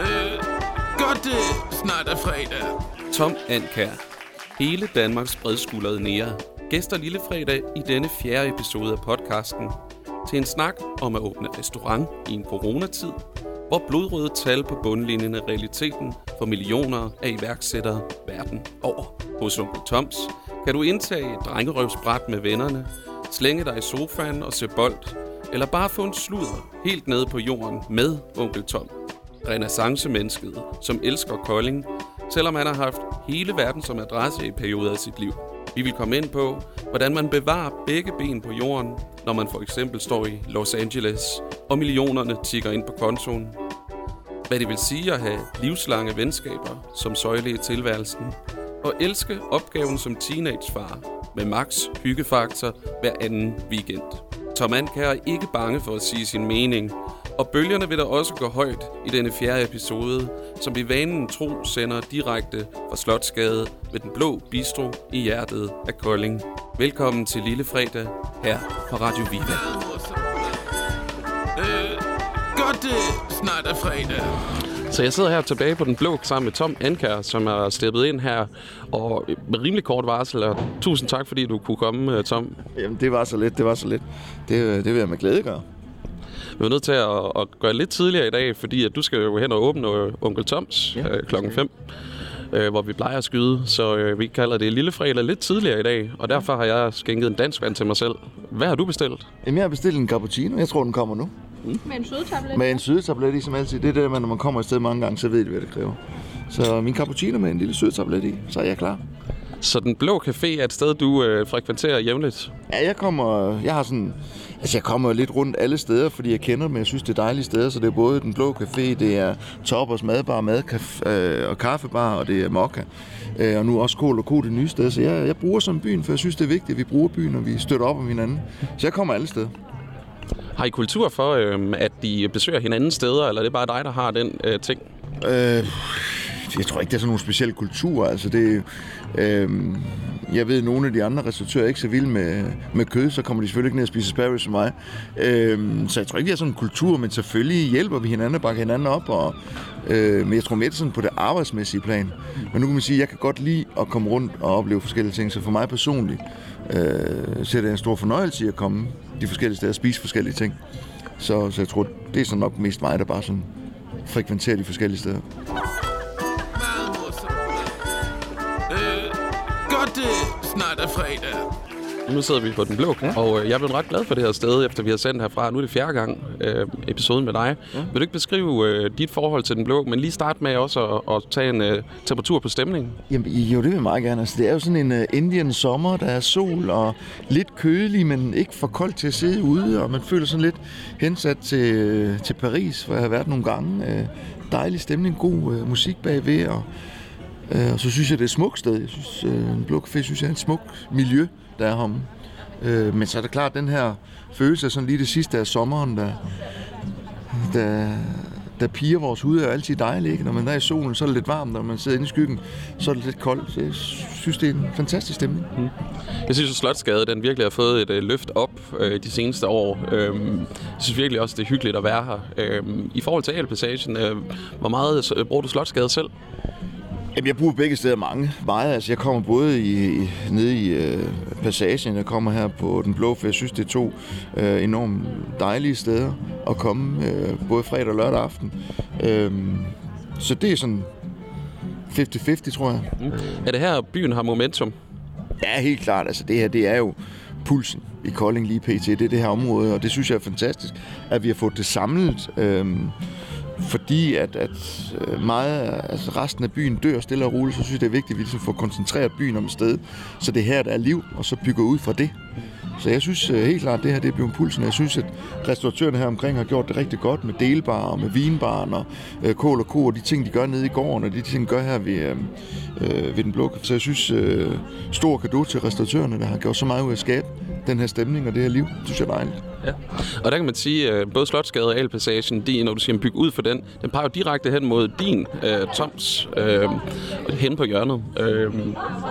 Øh, godt det snart er fredag. Tom Ankær. Hele Danmarks bredskuldrede nære. Gæster lille fredag i denne fjerde episode af podcasten. Til en snak om at åbne restaurant i en coronatid, hvor blodrøde tal på bundlinjen er realiteten for millioner af iværksættere verden over. Hos Onkel Toms kan du indtage et drengerøvsbræt med vennerne, slænge dig i sofaen og se bold, eller bare få en sludder helt nede på jorden med Onkel Tom. Renaissance-mennesket, som elsker Kolding, selvom han har haft hele verden som adresse i perioder af sit liv. Vi vil komme ind på, hvordan man bevarer begge ben på jorden, når man for eksempel står i Los Angeles, og millionerne tigger ind på kontoen. Hvad det vil sige at have livslange venskaber som søjle i tilværelsen, og elske opgaven som teenagefar med max hyggefaktor hver anden weekend. Tom Anker er ikke bange for at sige sin mening, og bølgerne vil der også gå højt i denne fjerde episode, som vi vanen tro sender direkte fra Slotsgade med den blå bistro i hjertet af Kolding. Velkommen til Lille Fredag her på Radio Viva. Øh, godt det snart er fredag. Så jeg sidder her tilbage på den blå sammen med Tom Ankær, som er steppet ind her, og med rimelig kort varsel. Og tusind tak, fordi du kunne komme, øh, Tom. Jamen, det var så lidt, det var så lidt. Det, øh, det vil jeg med glæde gøre. Vi er nødt til at, at gøre lidt tidligere i dag, fordi at du skal jo hen og åbne øh, Onkel Toms Ja, øh, klokken 5, øh, hvor vi plejer at skyde. Så øh, vi kalder det lille fredag lidt tidligere i dag, og derfor har jeg skænket en dansk vand til mig selv. Hvad har du bestilt? Jamen, jeg har bestilt en cappuccino. Jeg tror, den kommer nu. Med en sødetablet? Med en sydetablet i, som altid. Det er det, man, når man kommer et sted mange gange, så ved de, hvad det kræver. Så min cappuccino med en lille sydetablet i, så er jeg klar. Så den blå café er et sted, du øh, frekventerer jævnligt. Ja, jeg kommer... Jeg har sådan... Altså, jeg kommer lidt rundt alle steder, fordi jeg kender dem, jeg synes, det er dejlige steder. Så det er både Den Blå Café, det er Toppers Madbar madcaf- øh, og Kaffebar, og det er Mokka. Øh, og nu også Kål og Co. det nye sted. Så jeg, jeg bruger som byen, for jeg synes, det er vigtigt, at vi bruger byen, og vi støtter op om hinanden. Så jeg kommer alle steder. Har I kultur for, øh, at de besøger hinanden steder, eller er det bare dig, der har den øh, ting? Øh, jeg tror ikke, det er sådan nogle specielle kultur. Altså det, øh, jeg ved, at nogle af de andre restauratører er ikke så vilde med, med kød, så kommer de selvfølgelig ikke ned og spise sparrows som mig. Øh, så jeg tror ikke, det er sådan en kultur, men selvfølgelig hjælper vi hinanden og bakker hinanden op. Og, øh, men jeg tror mere sådan på det arbejdsmæssige plan. Men nu kan man sige, at jeg kan godt lide at komme rundt og opleve forskellige ting, så for mig personligt øh, så er det en stor fornøjelse i at komme de forskellige steder og spise forskellige ting. Så, så jeg tror, det er så nok mest mig, der bare sådan frekventerer de forskellige steder. Meget morsomt. Øh, godt det snart er fredag. Nu sidder vi på Den Blå, ja. og øh, jeg er blevet ret glad for det her sted, efter vi har sendt herfra. Nu er det fjerde gang øh, episoden med dig. Ja. Vil du ikke beskrive øh, dit forhold til Den Blå, men lige starte med også at, at tage en øh, temperatur på stemningen? Jamen, jo, det vil jeg meget gerne. Altså, det er jo sådan en uh, Indian sommer, der er sol og lidt kølig, men ikke for koldt til at sidde ude, og man føler sådan lidt hensat til, øh, til Paris, hvor jeg har været nogle gange. Uh, dejlig stemning, god uh, musik bagved, og, uh, og så synes jeg, det er et smukt sted. Jeg synes, uh, en blå café synes jeg er et smukt miljø, der er ham. Øh, men så er det klart, den her følelse af sådan lige det sidste af sommeren, der, der, der piger vores hud er jo altid dejlig, ikke? Når man er i solen, så er det lidt varmt, når man sidder inde i skyggen, så er det lidt koldt. Så jeg synes, det er en fantastisk stemning. Mm. Jeg synes, at Slotsgade den virkelig har fået et øh, løft op øh, de seneste år. Øhm, jeg synes virkelig også, det er hyggeligt at være her. Øhm, I forhold til Alpassagen, øh, hvor meget øh, bruger du Slotsgade selv? Jamen, jeg bruger begge steder mange. Meget. Altså, jeg kommer både i, i, nede i øh, Passagen, jeg kommer her på Den Blå, for jeg synes, det er to øh, enormt dejlige steder at komme, øh, både fredag og lørdag aften. Øh, så det er sådan 50-50, tror jeg. Mm. Er det her, byen har momentum? Ja, helt klart. Altså, det her, det er jo pulsen i Kolding lige pt. Det er det her område, og det synes jeg er fantastisk, at vi har fået det samlet. Øhm, fordi at, at øh, meget, altså resten af byen dør stille og roligt, så synes jeg, det er vigtigt, at vi ligesom får koncentreret byen om et sted, så det er her, der er liv, og så bygger ud fra det. Så jeg synes øh, helt klart, det her det er blevet pulsen. Jeg synes, at restauratørerne her omkring har gjort det rigtig godt med delbar og med vinbaren og øh, kål og ko og de ting, de gør nede i gården, og de ting, de gør her ved, øh, øh, ved den blå. Så jeg synes, øh, stor kado til restauratørerne, der har gjort så meget ud af at skabe den her stemning og det her liv. Det synes jeg er dejligt. Ja. Og der kan man sige, at både Slotsgade og Alpassagen, de, når du siger bygge ud for den, den peger jo direkte hen mod din, øh, Toms, øh, hen på hjørnet øh,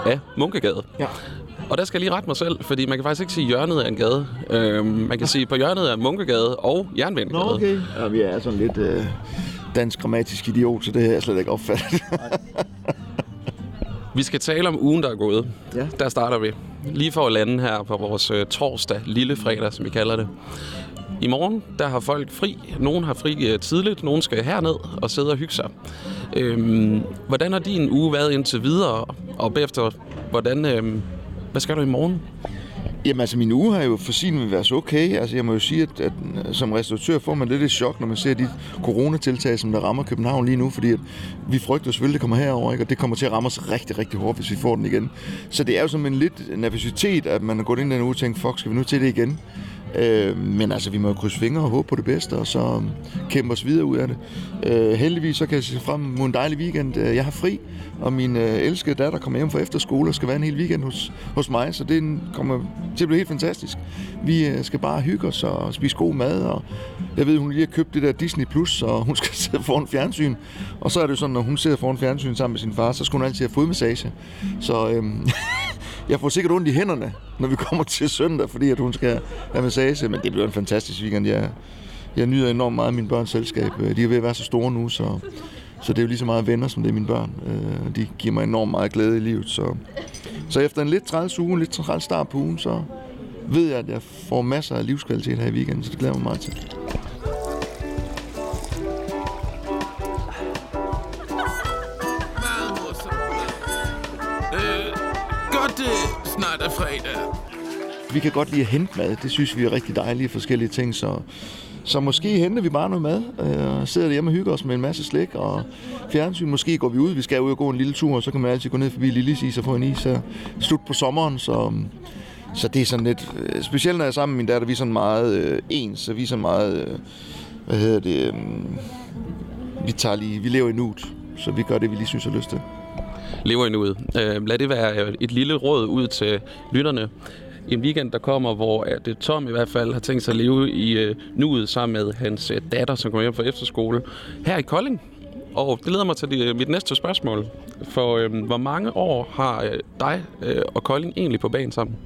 af Munkegade. Ja. Og der skal jeg lige rette mig selv, fordi man kan faktisk ikke sige hjørnet af en gade. Øhm, man kan sige på hjørnet af Munkegade og Jernbanegade. Ja, vi er sådan lidt øh, dansk grammatisk idiot, så det har jeg slet ikke opfattet. Vi skal tale om ugen, der er gået. Ja. Der starter vi. Lige for at lande her på vores øh, torsdag, lille fredag, som vi kalder det. I morgen, der har folk fri. Nogen har fri øh, tidligt, nogen skal herned og sidde og hygge sig. Øhm, hvordan har din uge været indtil videre? Og bagefter, hvordan, øhm, hvad skal du i morgen? Jamen altså, min uge har jo for sin været så okay. Altså, jeg må jo sige, at, at øh, som restauratør får man lidt et chok, når man ser de coronatiltag, som der rammer København lige nu, fordi at vi frygter selvfølgelig, at det kommer herover, ikke? og det kommer til at ramme os rigtig, rigtig hårdt, hvis vi får den igen. Så det er jo som en lidt nervøsitet, at man er gået ind den uge og tænkt, fuck, skal vi nu til det igen? Øh, men altså, vi må jo krydse fingre og håbe på det bedste, og så kæmpe os videre ud af det. Øh, heldigvis så kan jeg se frem mod en dejlig weekend. Øh, jeg har fri, og min øh, elskede datter kommer hjem fra efterskole og skal være en hel weekend hos, hos mig, så det kommer til at blive helt fantastisk. Vi øh, skal bare hygge os og spise god mad, og jeg ved, hun lige har købt det der Disney Plus, og hun skal sidde foran fjernsyn. Og så er det jo sådan, når hun sidder foran fjernsyn sammen med sin far, så skal hun altid have fodmassage. Så Øh, jeg får sikkert ondt i hænderne, når vi kommer til søndag, fordi at hun skal have massage. Men det bliver en fantastisk weekend. Jeg, jeg nyder enormt meget af mine børns selskab. Øh, de er ved at være så store nu, så, så det er jo lige så meget venner, som det er mine børn. Øh, de giver mig enormt meget glæde i livet. Så, så efter en lidt træls uge, en lidt træls start på ugen, så ved jeg, at jeg får masser af livskvalitet her i weekenden, så det glæder mig meget til. Snart er fredag. Vi kan godt lide at hente mad. Det synes vi er rigtig dejlige forskellige ting. Så, så måske henter vi bare noget mad. Øh, sidder derhjemme og hygger os med en masse slik og fjernsyn. Måske går vi ud. Vi skal ud og gå en lille tur, og så kan man altid gå ned forbi Lillis is og få en is. Så slut på sommeren, så, så det er sådan lidt... Øh, specielt når jeg er sammen med min datter, vi er sådan meget øh, ens. Så vi er sådan meget... Øh, hvad hedder det? Øh, vi, tager lige, vi lever i nuet, så vi gør det, vi lige synes er lyst til lever i nuet. Øh, lad det være et lille råd ud til lytterne. I en weekend, der kommer, hvor at øh, Tom i hvert fald har tænkt sig at leve i øh, nuet sammen med hans øh, datter, som kommer hjem fra efterskole her i Kolding. Og det leder mig til det, øh, mit næste spørgsmål. For øh, hvor mange år har øh, dig øh, og Kolding egentlig på banen sammen?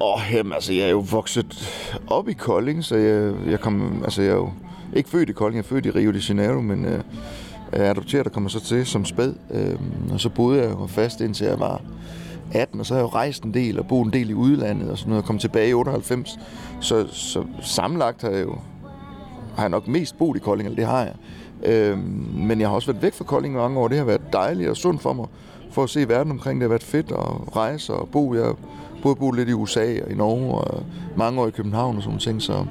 Åh, oh, jamen, altså, jeg er jo vokset op i Kolding, så jeg, jeg kom, altså, jeg er jo ikke født i Kolding, jeg er født i Rio de Janeiro, men øh, Øh, adopteret og kommer så til som spæd. Øh, og så boede jeg jo fast indtil jeg var 18, og så har jeg jo rejst en del og boet en del i udlandet og sådan noget. og kom tilbage i 98, så, så sammenlagt har jeg jo har jeg nok mest boet i Kolding, eller det har jeg. Øh, men jeg har også været væk fra Kolding mange år. Det har været dejligt og sundt for mig, for at se verden omkring. Det har været fedt at rejse og bo. Jeg har både boet lidt i USA og i Norge, og mange år i København og sådan nogle ting. Så,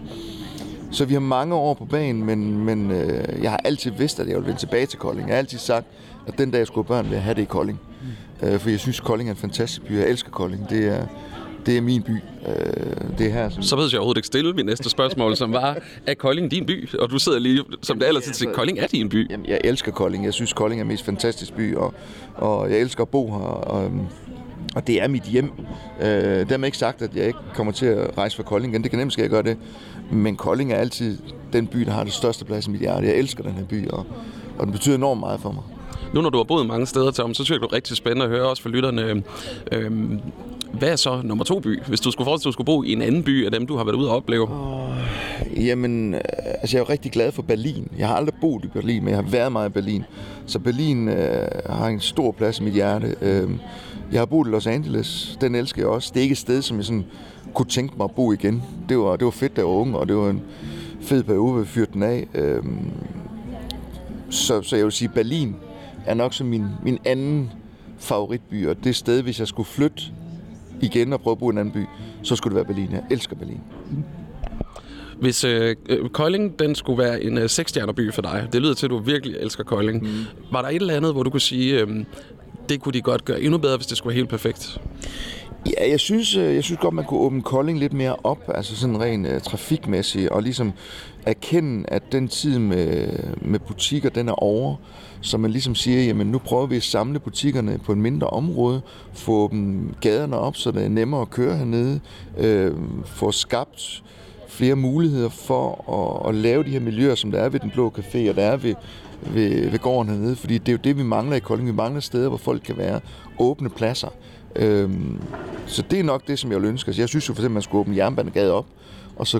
så vi har mange år på banen, men, men øh, jeg har altid vidst, at jeg vil vende tilbage til Kolding. Jeg har altid sagt, at den dag jeg skulle have børn, vil jeg have det i Kolding. Mm. Øh, for jeg synes, Kolding er en fantastisk by. Jeg elsker Kolding. Det er, det er min by. Øh, det er her, som Så ved jeg overhovedet ikke stille mit næste spørgsmål, som var, er Kolding din by? Og du sidder lige som det altid til, Kolding er din by. Jamen, jeg elsker Kolding. Jeg synes, Kolding er mest fantastisk by, og, og jeg elsker at bo her. Og, og det er mit hjem. Øh, dermed ikke sagt, at jeg ikke kommer til at rejse fra Kolding igen. Det kan nemt ske, at jeg gør det. Men Kolding er altid den by, der har det største plads i mit hjerte. Jeg elsker den her by, og, og den betyder enormt meget for mig. Nu når du har boet mange steder, Tom, så synes jeg, det er rigtig spændende at høre også for lytterne. Øh, hvad er så nummer to by? Hvis du skulle forestille dig, at du skulle bo i en anden by af dem, du har været ude og opleve. Jamen, øh, altså jeg er jo rigtig glad for Berlin. Jeg har aldrig boet i Berlin, men jeg har været meget i Berlin. Så Berlin øh, har en stor plads i mit hjerte. Øh, jeg har boet i Los Angeles. Den elsker jeg også. Det er ikke et sted, som jeg sådan kunne tænke mig at bo igen. Det var, det var fedt, da jeg var ung, og det var en fed periode, vi fyrte den af. Øh, så, så jeg vil sige, Berlin er nok som min, min anden favoritby, og det sted, hvis jeg skulle flytte igen og prøve at bo i en anden by, så skulle det være Berlin. Jeg elsker Berlin. Hvis øh, øh, Kolding den skulle være en øh, seksstjernerby for dig, det lyder til, at du virkelig elsker Kolding. Mm. Var der et eller andet, hvor du kunne sige, øh, det kunne de godt gøre endnu bedre, hvis det skulle være helt perfekt? Ja, jeg synes, øh, jeg synes godt, man kunne åbne Kolding lidt mere op, altså sådan rent uh, trafikmæssigt, og ligesom erkende, at den tid med, med butikker, den er over. Så man ligesom siger, jamen nu prøver vi at samle butikkerne på en mindre område, få dem gaderne op, så det er nemmere at køre hernede, øh, få skabt flere muligheder for at, at lave de her miljøer, som der er ved Den Blå Café, og der er ved, ved, ved gården hernede, fordi det er jo det, vi mangler i Kolding. Vi mangler steder, hvor folk kan være åbne pladser. Øhm, så det er nok det, som jeg vil ønske. Altså, jeg synes jo for eksempel, man skulle åbne jernbanegade op, og så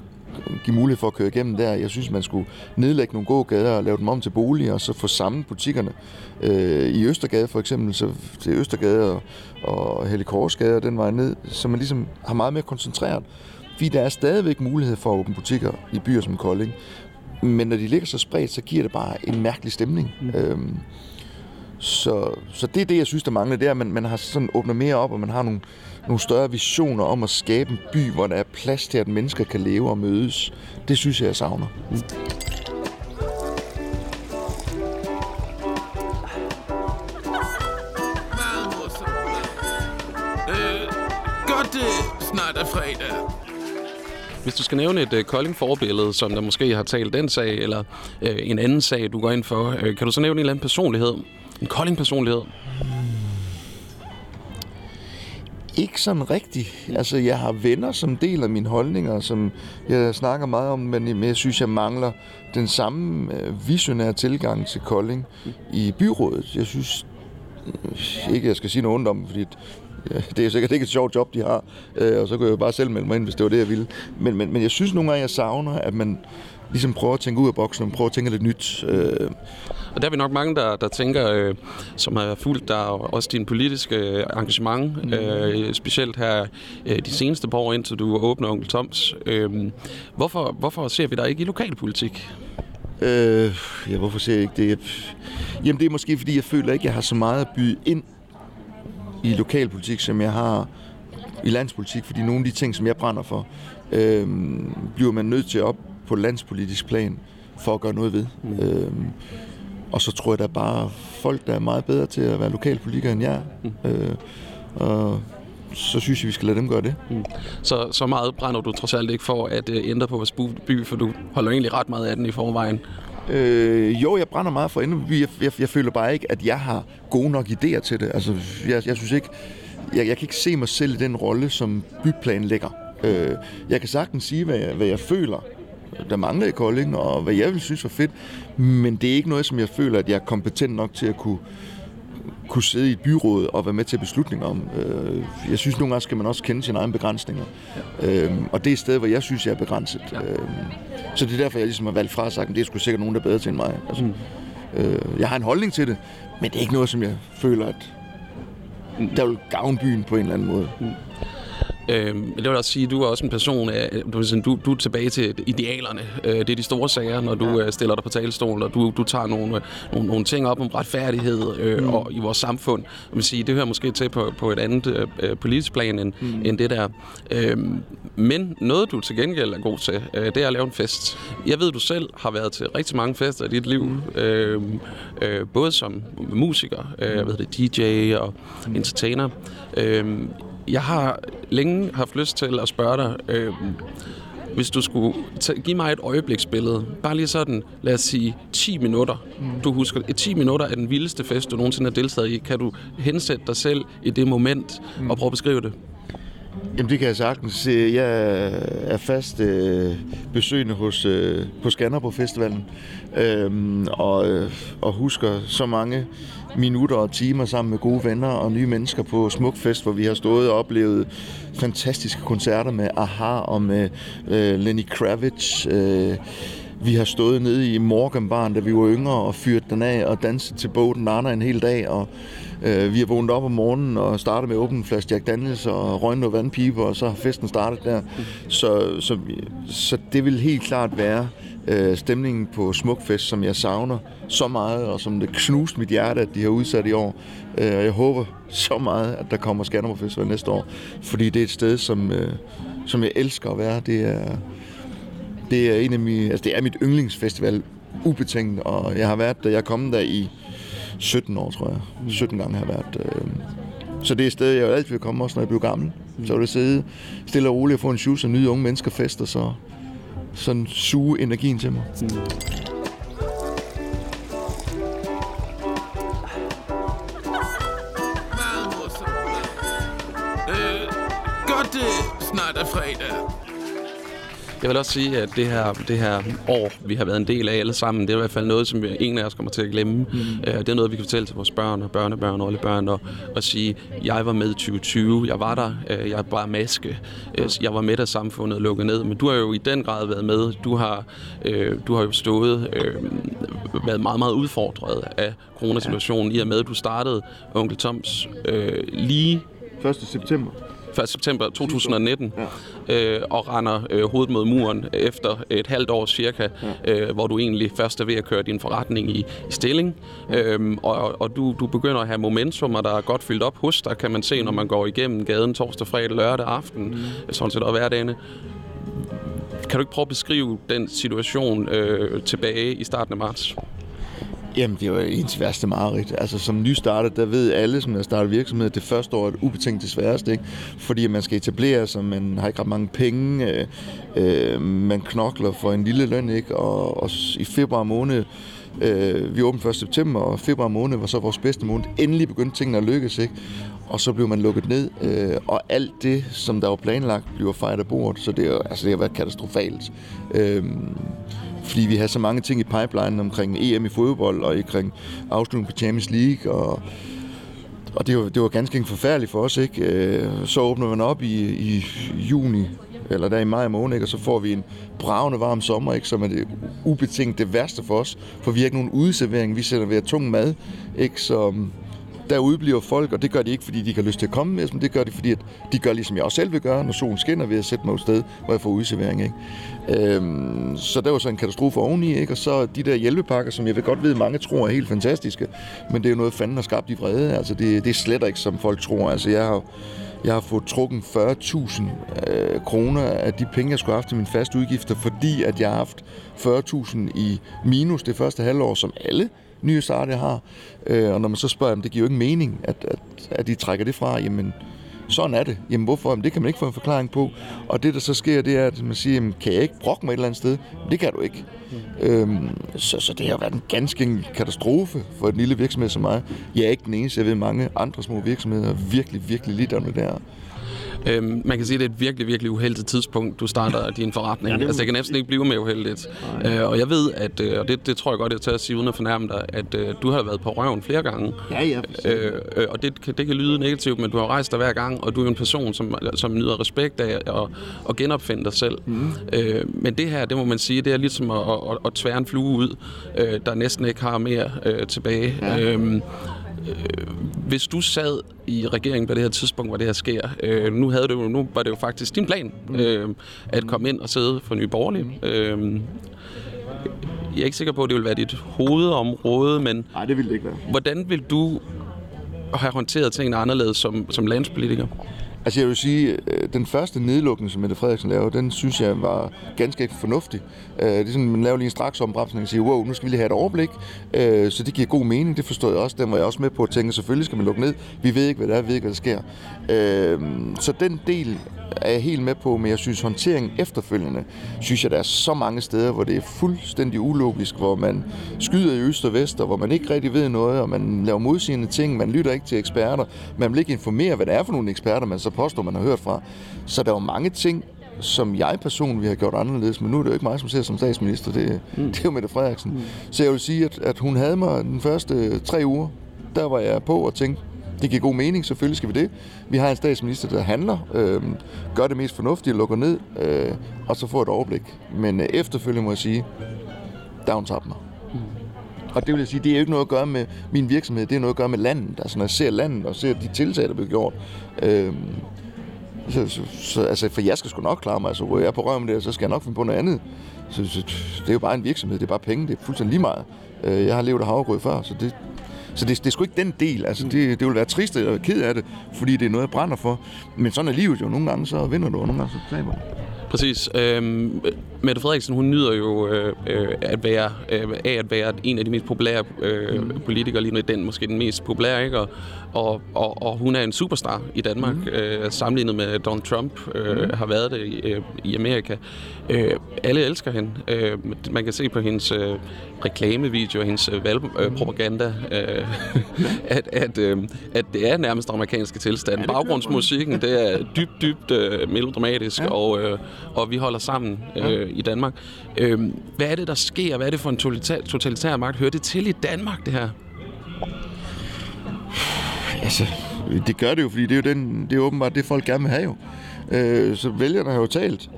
give mulighed for at køre igennem der. Jeg synes, man skulle nedlægge nogle gode gader og lave dem om til boliger, og så få samlet butikkerne. Øh, I Østergade for eksempel, så til Østergade og, og Helikorsgade og den vej ned, så man ligesom har meget mere koncentreret. Fordi der er stadigvæk mulighed for at åbne butikker i byer som Kolding. Men når de ligger så spredt, så giver det bare en mærkelig stemning. Mm. Øhm, så, så det er det, jeg synes, der mangler, det er, at man, man har sådan åbnet mere op, og man har nogle, nogle større visioner om at skabe en by, hvor der er plads til, at mennesker kan leve og mødes. Det synes jeg, jeg savner. Mm. Øh, snart er fredag. Hvis du skal nævne et uh, Kolding-forbillede, som der måske har talt den sag, eller uh, en anden sag, du går ind for, uh, kan du så nævne en eller anden personlighed? En Kolding-personlighed? Ikke sådan rigtigt. Altså, jeg har venner, som deler mine holdninger, som jeg snakker meget om, men jeg synes, jeg mangler den samme øh, visionære tilgang til Kolding i byrådet. Jeg synes øh, ikke, jeg skal sige noget ondt om, fordi ja, det er sikkert ikke et sjovt job, de har, øh, og så kunne jeg jo bare selv melde mig ind, hvis det var det, jeg ville. Men, men, men jeg synes nogle gange, jeg savner, at man ligesom prøver at tænke ud af boksen, og prøver at tænke lidt nyt. Øh, Og der er vi nok mange, der, der tænker, øh, som har fulgt dig, og også din politiske øh, engagement, mm. øh, specielt her øh, de seneste par år, indtil du åbner Onkel Toms. Øh, hvorfor, hvorfor ser vi dig ikke i lokalpolitik? Øh, ja, hvorfor siger jeg ikke det? Jamen, det er måske, fordi jeg føler ikke, jeg har så meget at byde ind i lokalpolitik, som jeg har i landspolitik, fordi nogle af de ting, som jeg brænder for, øh, bliver man nødt til op på landspolitisk plan for at gøre noget ved. Mm. Øh, og så tror jeg, der er bare folk, der er meget bedre til at være lokalpolitikere end jeg. Mm. Øh, og så synes jeg, vi skal lade dem gøre det. Så, så meget brænder du trods alt ikke for at øh, ændre på vores by, for du holder egentlig ret meget af den i forvejen. Øh, jo, jeg brænder meget for enden. Jeg, jeg, jeg føler bare ikke, at jeg har gode nok idéer til det. Altså, jeg, jeg synes ikke, jeg, jeg kan ikke se mig selv i den rolle, som byplanlægger. Øh, jeg kan sagtens sige, hvad jeg, hvad jeg føler, der mangler i Kolding, og hvad jeg vil synes var fedt, men det er ikke noget, som jeg føler, at jeg er kompetent nok til at kunne kunne sidde i et byråd og være med til beslutninger om. Øh, Jeg synes, nogle gange skal man også kende sine egne begrænsninger. Ja. Øhm, og det er et sted, hvor jeg synes, jeg er begrænset. Ja. Øhm, så det er derfor, jeg ligesom har valgt fra og sagt, at det er sgu sikkert nogen, der er bedre til end mig. Altså, mm. øh, jeg har en holdning til det, men det er ikke noget, som jeg føler, at der vil gavne byen på en eller anden måde. Mm. Øh, men det vil også sige, at du er også en person, af, du, du, du er tilbage til idealerne. Øh, det er de store sager, når du ja. stiller dig på talerstolen, og du, du tager nogle, øh, nogle, nogle ting op om retfærdighed øh, mm. og, i vores samfund. Jeg vil sige, det hører måske til på, på et andet øh, politisk plan end, mm. end det der. Øh, men noget, du til gengæld er god til, øh, det er at lave en fest. Jeg ved, du selv har været til rigtig mange fester i dit liv. Mm. Øh, øh, både som musiker, øh, jeg ved det, DJ og mm. entertainer. Øh, jeg har længe haft lyst til at spørge dig, øh, hvis du skulle give mig et øjebliksbillede, bare lige sådan, lad os sige 10 minutter. Mm. Du husker, et 10 minutter er den vildeste fest, du nogensinde har deltaget i. Kan du hensætte dig selv i det moment mm. og prøve at beskrive det? Jamen det kan jeg sagtens. Jeg er fast øh, besøgende hos, øh, på Skanderborg Festivalen øh, og, øh, og husker så mange minutter og timer sammen med gode venner og nye mennesker på Smukfest, hvor vi har stået og oplevet fantastiske koncerter med Aha og med øh, Lenny Kravitz. Øh, vi har stået nede i Morgenbarn, da vi var yngre, og fyrt den af og danset til Boden Nana en hel dag. Og øh, vi har vågnet op om morgenen og startet med åben flaske Jack Daniels og røgnet noget vandpiber, og så har festen startet der. Så, så, så det vil helt klart være øh, stemningen på Smukfest, som jeg savner så meget, og som det knuste mit hjerte, at de har udsat i år. Øh, og jeg håber så meget, at der kommer Skanderborg Festival næste år, fordi det er et sted, som, øh, som jeg elsker at være. Det er, det er en af mine, altså det er mit yndlingsfestival, ubetinget, og jeg har været der, jeg er kommet der i 17 år, tror jeg. 17 gange har jeg været. Øh, så det er et sted, jeg altid vil komme, også når jeg bliver gammel. Så vil jeg sidde stille og roligt og få en shoes og nyde unge mennesker fest, og så sådan suge energien til mig. Mm. Jeg vil også sige, at det her, det her år, vi har været en del af alle sammen, det er i hvert fald noget, som ingen af os kommer til at glemme. Mm. Øh, det er noget, vi kan fortælle til vores børn og børnebørn og alle børn og, og sige, jeg var med i 2020, jeg var der, øh, jeg var maske, øh, jeg var med, da samfundet lukkede ned. Men du har jo i den grad været med. Du har, øh, du har jo stået, øh, været meget, meget udfordret af coronasituationen, i og med, at du startede Onkel Toms øh, lige 1. september. 1. september 2019, ja. øh, og render øh, hovedet mod muren efter et halvt år cirka, ja. øh, hvor du egentlig først er ved at køre din forretning i, i stilling. Ja. Øhm, og og du, du begynder at have momentum, og der er godt fyldt op hos dig, kan man se, når man går igennem gaden torsdag, fredag, lørdag aften, mm. sådan set også hverdagene. Kan du ikke prøve at beskrive den situation øh, tilbage i starten af marts? Jamen, det var ens værste mareridt. Altså, som nystartet, der ved alle, som har startet virksomhed, det første år er ubetinget det sværeste, ikke? Fordi man skal etablere sig, man har ikke ret mange penge, øh, øh, man knokler for en lille løn, ikke? Og, og i februar måned, øh, vi åbnede 1. september, og februar måned var så vores bedste måned. Endelig begyndte tingene at lykkes, ikke? Og så blev man lukket ned, øh, og alt det, som der var planlagt, bliver fejret af bordet, så det, er, altså, det har været katastrofalt. Øh, fordi vi har så mange ting i pipeline omkring EM i fodbold og omkring afslutningen på Champions League og og det var, det var ganske forfærdeligt for os, ikke? Øh, så åbner man op i, i juni, eller der i maj måned, ikke? og så får vi en bravende varm sommer, ikke? som er det ubetinget det værste for os, for vi har ikke nogen udservering, vi sætter ved tung mad, ikke? Så, der udbliver folk, og det gør de ikke, fordi de ikke har lyst til at komme med, men det gør de, fordi at de gør ligesom jeg også selv vil gøre, når solen skinner ved at sætte mig et sted, hvor jeg får udservering. Ikke? Øhm, så der var så en katastrofe oveni, ikke? og så de der hjælpepakker, som jeg vil godt ved, mange tror er helt fantastiske, men det er jo noget, fanden har skabt i vrede. Altså, det, det er slet ikke, som folk tror. Altså, jeg har jeg har fået trukken 40.000 øh, kroner af de penge, jeg skulle have haft til mine faste udgifter, fordi at jeg har haft 40.000 i minus det første halvår, som alle nye starter har. Øh, og når man så spørger, dem, det giver jo ikke mening, at, at, at de trækker det fra, jamen sådan er det. Jamen hvorfor? Jamen, det kan man ikke få en forklaring på. Og det, der så sker, det er, at man siger, jamen, kan jeg ikke brokke mig et eller andet sted? Men det kan du ikke. Mm. Øhm, så, så det har været en ganske en katastrofe for en lille virksomhed som mig. Jeg er ikke den eneste. Jeg ved, mange andre små virksomheder virkelig, virkelig lidt om det der. Øhm, man kan sige, at det er et virkelig, virkelig uheldigt tidspunkt, du starter din forretning. Ja, altså, det kan næsten ikke blive mere uheldigt. Øh, og jeg ved, at, øh, og det, det tror jeg godt, jeg tager at sige uden at fornærme dig, at øh, du har været på røven flere gange. Ja, ja. Øh, øh, og det, det kan lyde negativt, men du har rejst dig hver gang, og du er en person, som, som nyder respekt af at, at genopfinde dig selv. Mm. Øh, men det her, det må man sige, det er ligesom at, at, at tvære en flue ud, øh, der næsten ikke har mere øh, tilbage. Ja. Øh, Øh, hvis du sad i regeringen på det her tidspunkt, hvor det her sker, øh, nu, havde du, nu var det jo faktisk din plan mm. øh, at komme ind og sidde for Nye Borgerlige. Øh, jeg er ikke sikker på, at det vil være dit hovedområde, men... Nej, det vil det ikke være. Hvordan vil du have håndteret tingene anderledes som, som landspolitiker? Altså jeg vil sige, øh, den første nedlukning, som Mette Frederiksen lavede, den synes jeg var ganske fornuftig. Øh, det er sådan, man laver lige en straks ombremsning og siger, wow, nu skal vi lige have et overblik. Øh, så det giver god mening, det forstod jeg også. Den var jeg også med på at tænke, selvfølgelig skal man lukke ned. Vi ved ikke, hvad der er, vi ved ikke, hvad der sker. Så den del er jeg helt med på, men jeg synes håndteringen efterfølgende, synes jeg, der er så mange steder, hvor det er fuldstændig ulogisk, hvor man skyder i øst og vest, og hvor man ikke rigtig ved noget, og man laver modsigende ting, man lytter ikke til eksperter, man vil ikke informere, hvad det er for nogle eksperter, man så påstår, man har hørt fra. Så der er jo mange ting, som jeg personligt har gjort anderledes, men nu er det jo ikke mig, som ser som statsminister, det, mm. det er jo Mette Frederiksen. Mm. Så jeg vil sige, at, at hun havde mig den første tre uger, der var jeg på og tænkte, det giver god mening, selvfølgelig skal vi det. Vi har en statsminister, der handler, øh, gør det mest fornuftige, lukker ned, øh, og så får et overblik. Men øh, efterfølgende må jeg sige, der hun tabt mig. Og det vil jeg sige, det er jo ikke noget at gøre med min virksomhed, det er noget at gøre med landet. Altså når jeg ser landet og ser de tiltag, der bliver gjort. Øh, så, så, så, altså, for jeg skal sgu nok klare mig. Altså, hvor jeg er på røven der, så skal jeg nok finde på noget andet. Så, så, det er jo bare en virksomhed, det er bare penge, det er fuldstændig lige meget. Øh, jeg har levet af havregrød før, så det, så det, det er sgu ikke den del. Altså, det, det vil være trist og ked af det, fordi det er noget, jeg brænder for. Men sådan er livet jo. Nogle gange så vinder du, og nogle gange så taber du. Præcis. Øhm, Mette Frederiksen, hun nyder jo øh, øh, at være, øh, af at være en af de mest populære øh, mm. politikere lige nu. Den måske den mest populære, ikke? Og, og, og, og hun er en superstar i Danmark, mm. øh, sammenlignet med Donald Trump øh, mm. har været det i, øh, i Amerika. Øh, alle elsker hende. Øh, man kan se på hendes øh, reklamevideo, hendes øh, valgpropaganda, øh, øh, at, at, øh, at det er nærmest amerikanske tilstand. Baggrundsmusikken, det er dybt, dybt øh, melodramatisk, ja. og, øh, og vi holder sammen øh. Øh, i Danmark. Øh, hvad er det, der sker? Hvad er det for en totalitær, totalitær magt? Hører det til i Danmark, det her? Altså, det gør det jo, fordi det er jo den, det er åbenbart det, folk gerne vil have jo. Øh, så vælgerne har jo talt,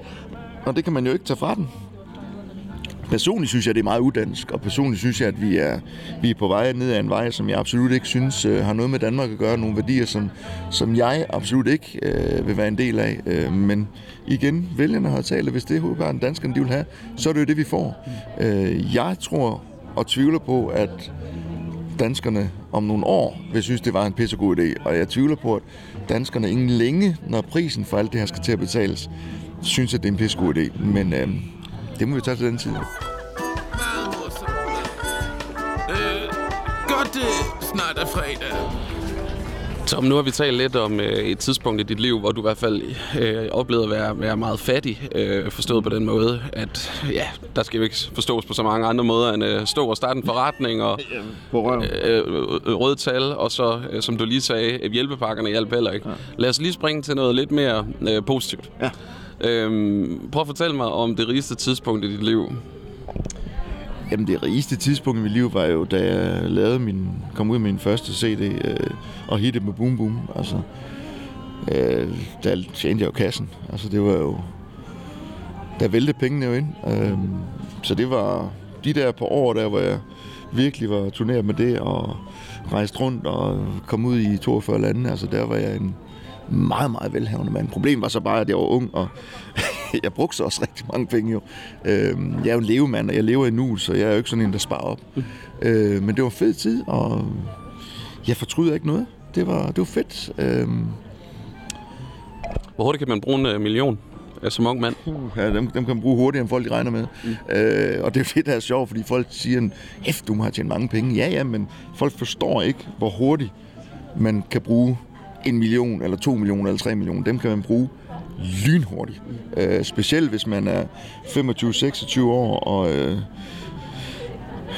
og det kan man jo ikke tage fra den. Personligt synes jeg, det er meget udansk, og personligt synes jeg, at vi er, vi er på vej ned ad en vej, som jeg absolut ikke synes øh, har noget med Danmark at gøre. Nogle værdier, som, som jeg absolut ikke øh, vil være en del af. Øh, men igen, vælgerne har talt, hvis det er en danskerne de vil have, så er det jo det, vi får. Øh, jeg tror og tvivler på, at danskerne om nogle år vil synes, det var en pissegod idé. Og jeg tvivler på, at danskerne ingen længe, når prisen for alt det her skal til at betales, synes, at det er en pissegod idé. Men øh, det må vi tage til den tid. Øh, godt, det snart er fredag. Tom, nu har vi talt lidt om øh, et tidspunkt i dit liv, hvor du i hvert fald øh, oplevede at være, være meget fattig, øh, forstået på den måde, at ja, der skal jo ikke forstås på så mange andre måder end øh, stå og starte en forretning og øh, øh, røde tal, og så, øh, som du lige sagde, hjælpepakkerne hjælper heller ikke. Ja. Lad os lige springe til noget lidt mere øh, positivt. Ja. Øhm, prøv at fortælle mig om det rigeste tidspunkt i dit liv. Jamen det rigeste tidspunkt i mit liv var jo, da jeg lavede min, kom ud med min første CD øh, og hitte med Boom Boom. Altså, øh, der tjente jeg jo kassen. Altså det var jo, der væltede pengene jo ind. Øh, så det var de der på år, der hvor jeg virkelig var turneret med det og rejst rundt og kom ud i 42 lande. Altså der var jeg en meget, meget velhavende mand. Problemet var så bare, at jeg var ung, og jeg brugte så også rigtig mange penge jo. Øh, jeg er jo en levemand, og jeg lever i nu, så jeg er jo ikke sådan en, der sparer op. Øh, men det var en fed tid, og jeg fortryder ikke noget. Det var, det var fedt. Øh, Hvor hurtigt kan man bruge en øh, million? som ung mand? Ja, dem, dem kan man bruge hurtigere, end folk de regner med. Mm. Øh, og det er det, der er sjovt, fordi folk siger, at du må have tjent mange penge. Ja, ja, men folk forstår ikke, hvor hurtigt man kan bruge en million, eller to millioner, eller tre millioner. Dem kan man bruge lynhurtigt. Øh, specielt hvis man er 25-26 år, og øh,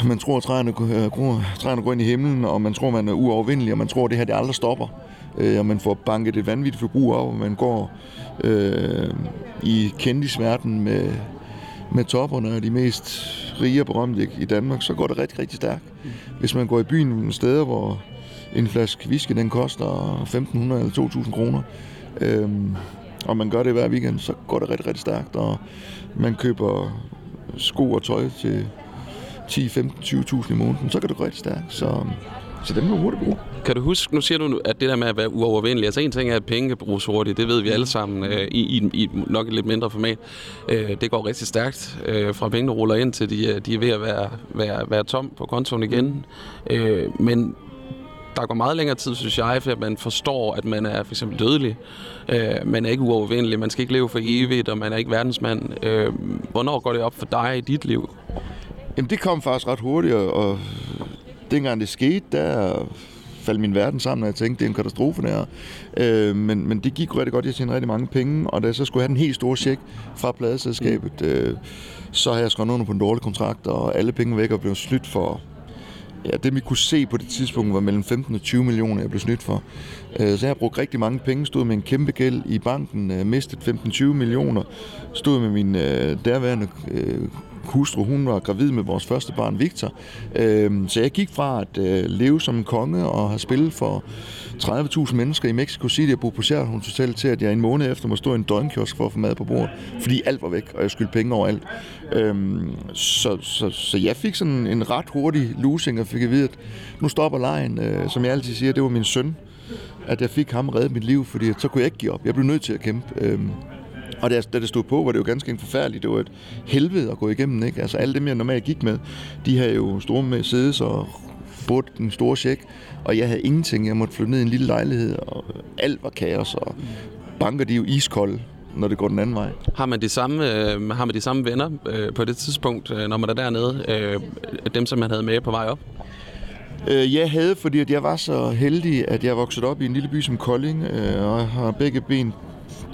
man tror, at træerne, øh, træerne går ind i himlen, og man tror, man er uovervindelig, og man tror, at det her det aldrig stopper. Øh, og man får banket et vanvittigt forbrug op, og man går øh, i kendisverden med, med topperne og de mest rige og berømte i Danmark, så går det rigtig, rigtig stærkt. Hvis man går i byen steder, hvor en flaske whisky, den koster 1.500 eller 2.000 kroner, Øhm, og man gør det hver weekend, så går det rigtig, rigtig stærkt, og man køber sko og tøj til 10, 15, 20.000 i måneden, så kan det gå rigtig stærkt. Så, så dem er hurtigt bruge. Kan du huske, nu siger du, at det der med at være uovervindelig, altså en ting er, at penge kan bruges hurtigt, det ved vi alle sammen, øh, i, i, i nok et lidt mindre format. Øh, det går rigtig stærkt, øh, fra pengene ruller ind til de, øh, de er ved at være, være, være tom på kontoen igen. Øh, men der går meget længere tid, synes jeg, for at man forstår, at man er for eksempel dødelig. Øh, man er ikke uovervindelig, man skal ikke leve for evigt, og man er ikke verdensmand. Øh, hvornår går det op for dig i dit liv? Jamen, det kom faktisk ret hurtigt, og dengang det skete, der faldt min verden sammen, og jeg tænkte, det er en katastrofe der. Øh, men, men det gik rigtig godt, jeg tjente rigtig mange penge, og da jeg så skulle have den helt store check fra pladeselskabet, øh, så har jeg skrevet under på en dårlig kontrakt, og alle penge væk og blev snydt for Ja, det vi kunne se på det tidspunkt var mellem 15 og 20 millioner, jeg blev snydt for. Øh, så jeg har brugt rigtig mange penge, stod med en kæmpe gæld i banken, øh, mistet 15-20 millioner, stod med min øh, derværende øh, hustru, hun var gravid med vores første barn, Victor. Øhm, så jeg gik fra at øh, leve som en konge og have spillet for 30.000 mennesker i Mexico City og bo på Sheraton Hotel til, at jeg en måned efter må stå i en døgnkiosk for at få mad på bordet, fordi alt var væk, og jeg skyldte penge overalt. Øhm, så, så, så jeg fik sådan en ret hurtig losing, og fik at vide, at nu stopper lejen. Øh, som jeg altid siger, det var min søn, at jeg fik ham reddet mit liv, fordi så kunne jeg ikke give op. Jeg blev nødt til at kæmpe. Øhm, og da, da det stod på, var det jo ganske forfærdeligt. Det var et helvede at gå igennem. Ikke? Altså alle dem, jeg normalt gik med, de havde jo store med sædes og burde en stor check, og jeg havde ingenting. Jeg måtte flytte ned i en lille lejlighed, og alt var kaos, og banker de jo iskolde når det går den anden vej. Har man de samme, øh, har man de samme venner øh, på det tidspunkt, øh, når man er dernede? Øh, dem, som man havde med på vej op? Øh, jeg havde, fordi at jeg var så heldig, at jeg voksede op i en lille by som Kolding, øh, og har begge ben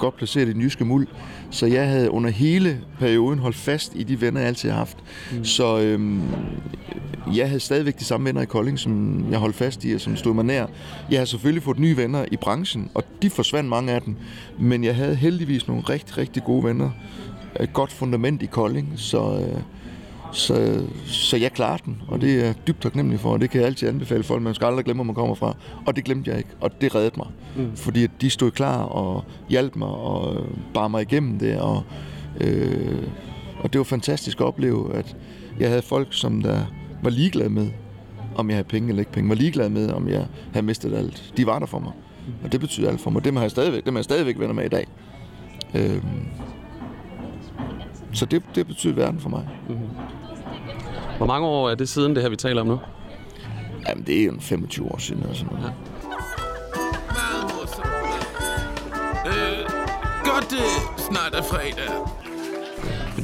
godt placeret i den jyske muld. Så jeg havde under hele perioden holdt fast i de venner, jeg altid har haft. Mm. Så øhm, jeg havde stadigvæk de samme venner i Kolding, som jeg holdt fast i, og som stod mig nær. Jeg har selvfølgelig fået nye venner i branchen, og de forsvandt mange af dem. Men jeg havde heldigvis nogle rigtig, rigtig gode venner. Et godt fundament i Kolding, så... Øh, så, så jeg klarer den, og det er jeg dybt taknemmelig for, og det kan jeg altid anbefale folk. Man skal aldrig glemme, hvor man kommer fra. Og det glemte jeg ikke, og det reddede mig. Mm. Fordi de stod klar og hjalp mig og bar mig igennem det. Og, øh, og det var fantastisk at opleve, at jeg havde folk, som der var ligeglade med, om jeg havde penge eller ikke penge. Var ligeglade med, om jeg havde mistet alt. De var der for mig. Og det betyder alt for mig. Dem har jeg stadigvæk, dem har jeg stadigvæk venner med i dag. Øh, så det, det betyder verden for mig. Mm-hmm. Hvor mange år er det siden, det her, vi taler om nu? Jamen, det er jo 25 år siden. Eller sådan noget. Ja. Meget morsomt. Øh, godt, det snart er fredag.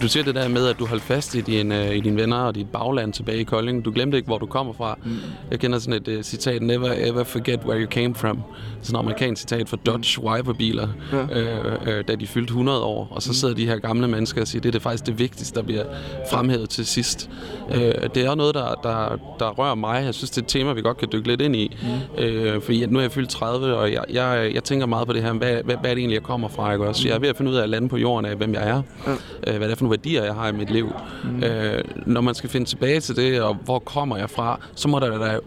Du siger det der med, at du holdt fast i, din, uh, i dine venner og dit bagland tilbage i Kolding. Du glemte ikke, hvor du kommer fra. Mm. Jeg kender sådan et uh, citat, never ever forget where you came from. Sådan et amerikansk citat fra Dodge mm. Viper-biler, ja. uh, uh, da de fyldte 100 år. Og så mm. sidder de her gamle mennesker og siger, det er det faktisk det vigtigste, der bliver fremhævet til sidst. Uh, det er noget, der, der, der rører mig. Jeg synes, det er et tema, vi godt kan dykke lidt ind i. Mm. Uh, fordi nu er jeg fyldt 30, og jeg, jeg, jeg tænker meget på det her, hvad, hvad, hvad er det egentlig, jeg kommer fra? Ikke? Også? Mm. Jeg er ved at finde ud af at lande på jorden af, hvem jeg er. Ja. Uh, hvad det er for nogle værdier, jeg har i mit liv. Mm. Øh, når man skal finde tilbage til det, og hvor kommer jeg fra, så må der, der,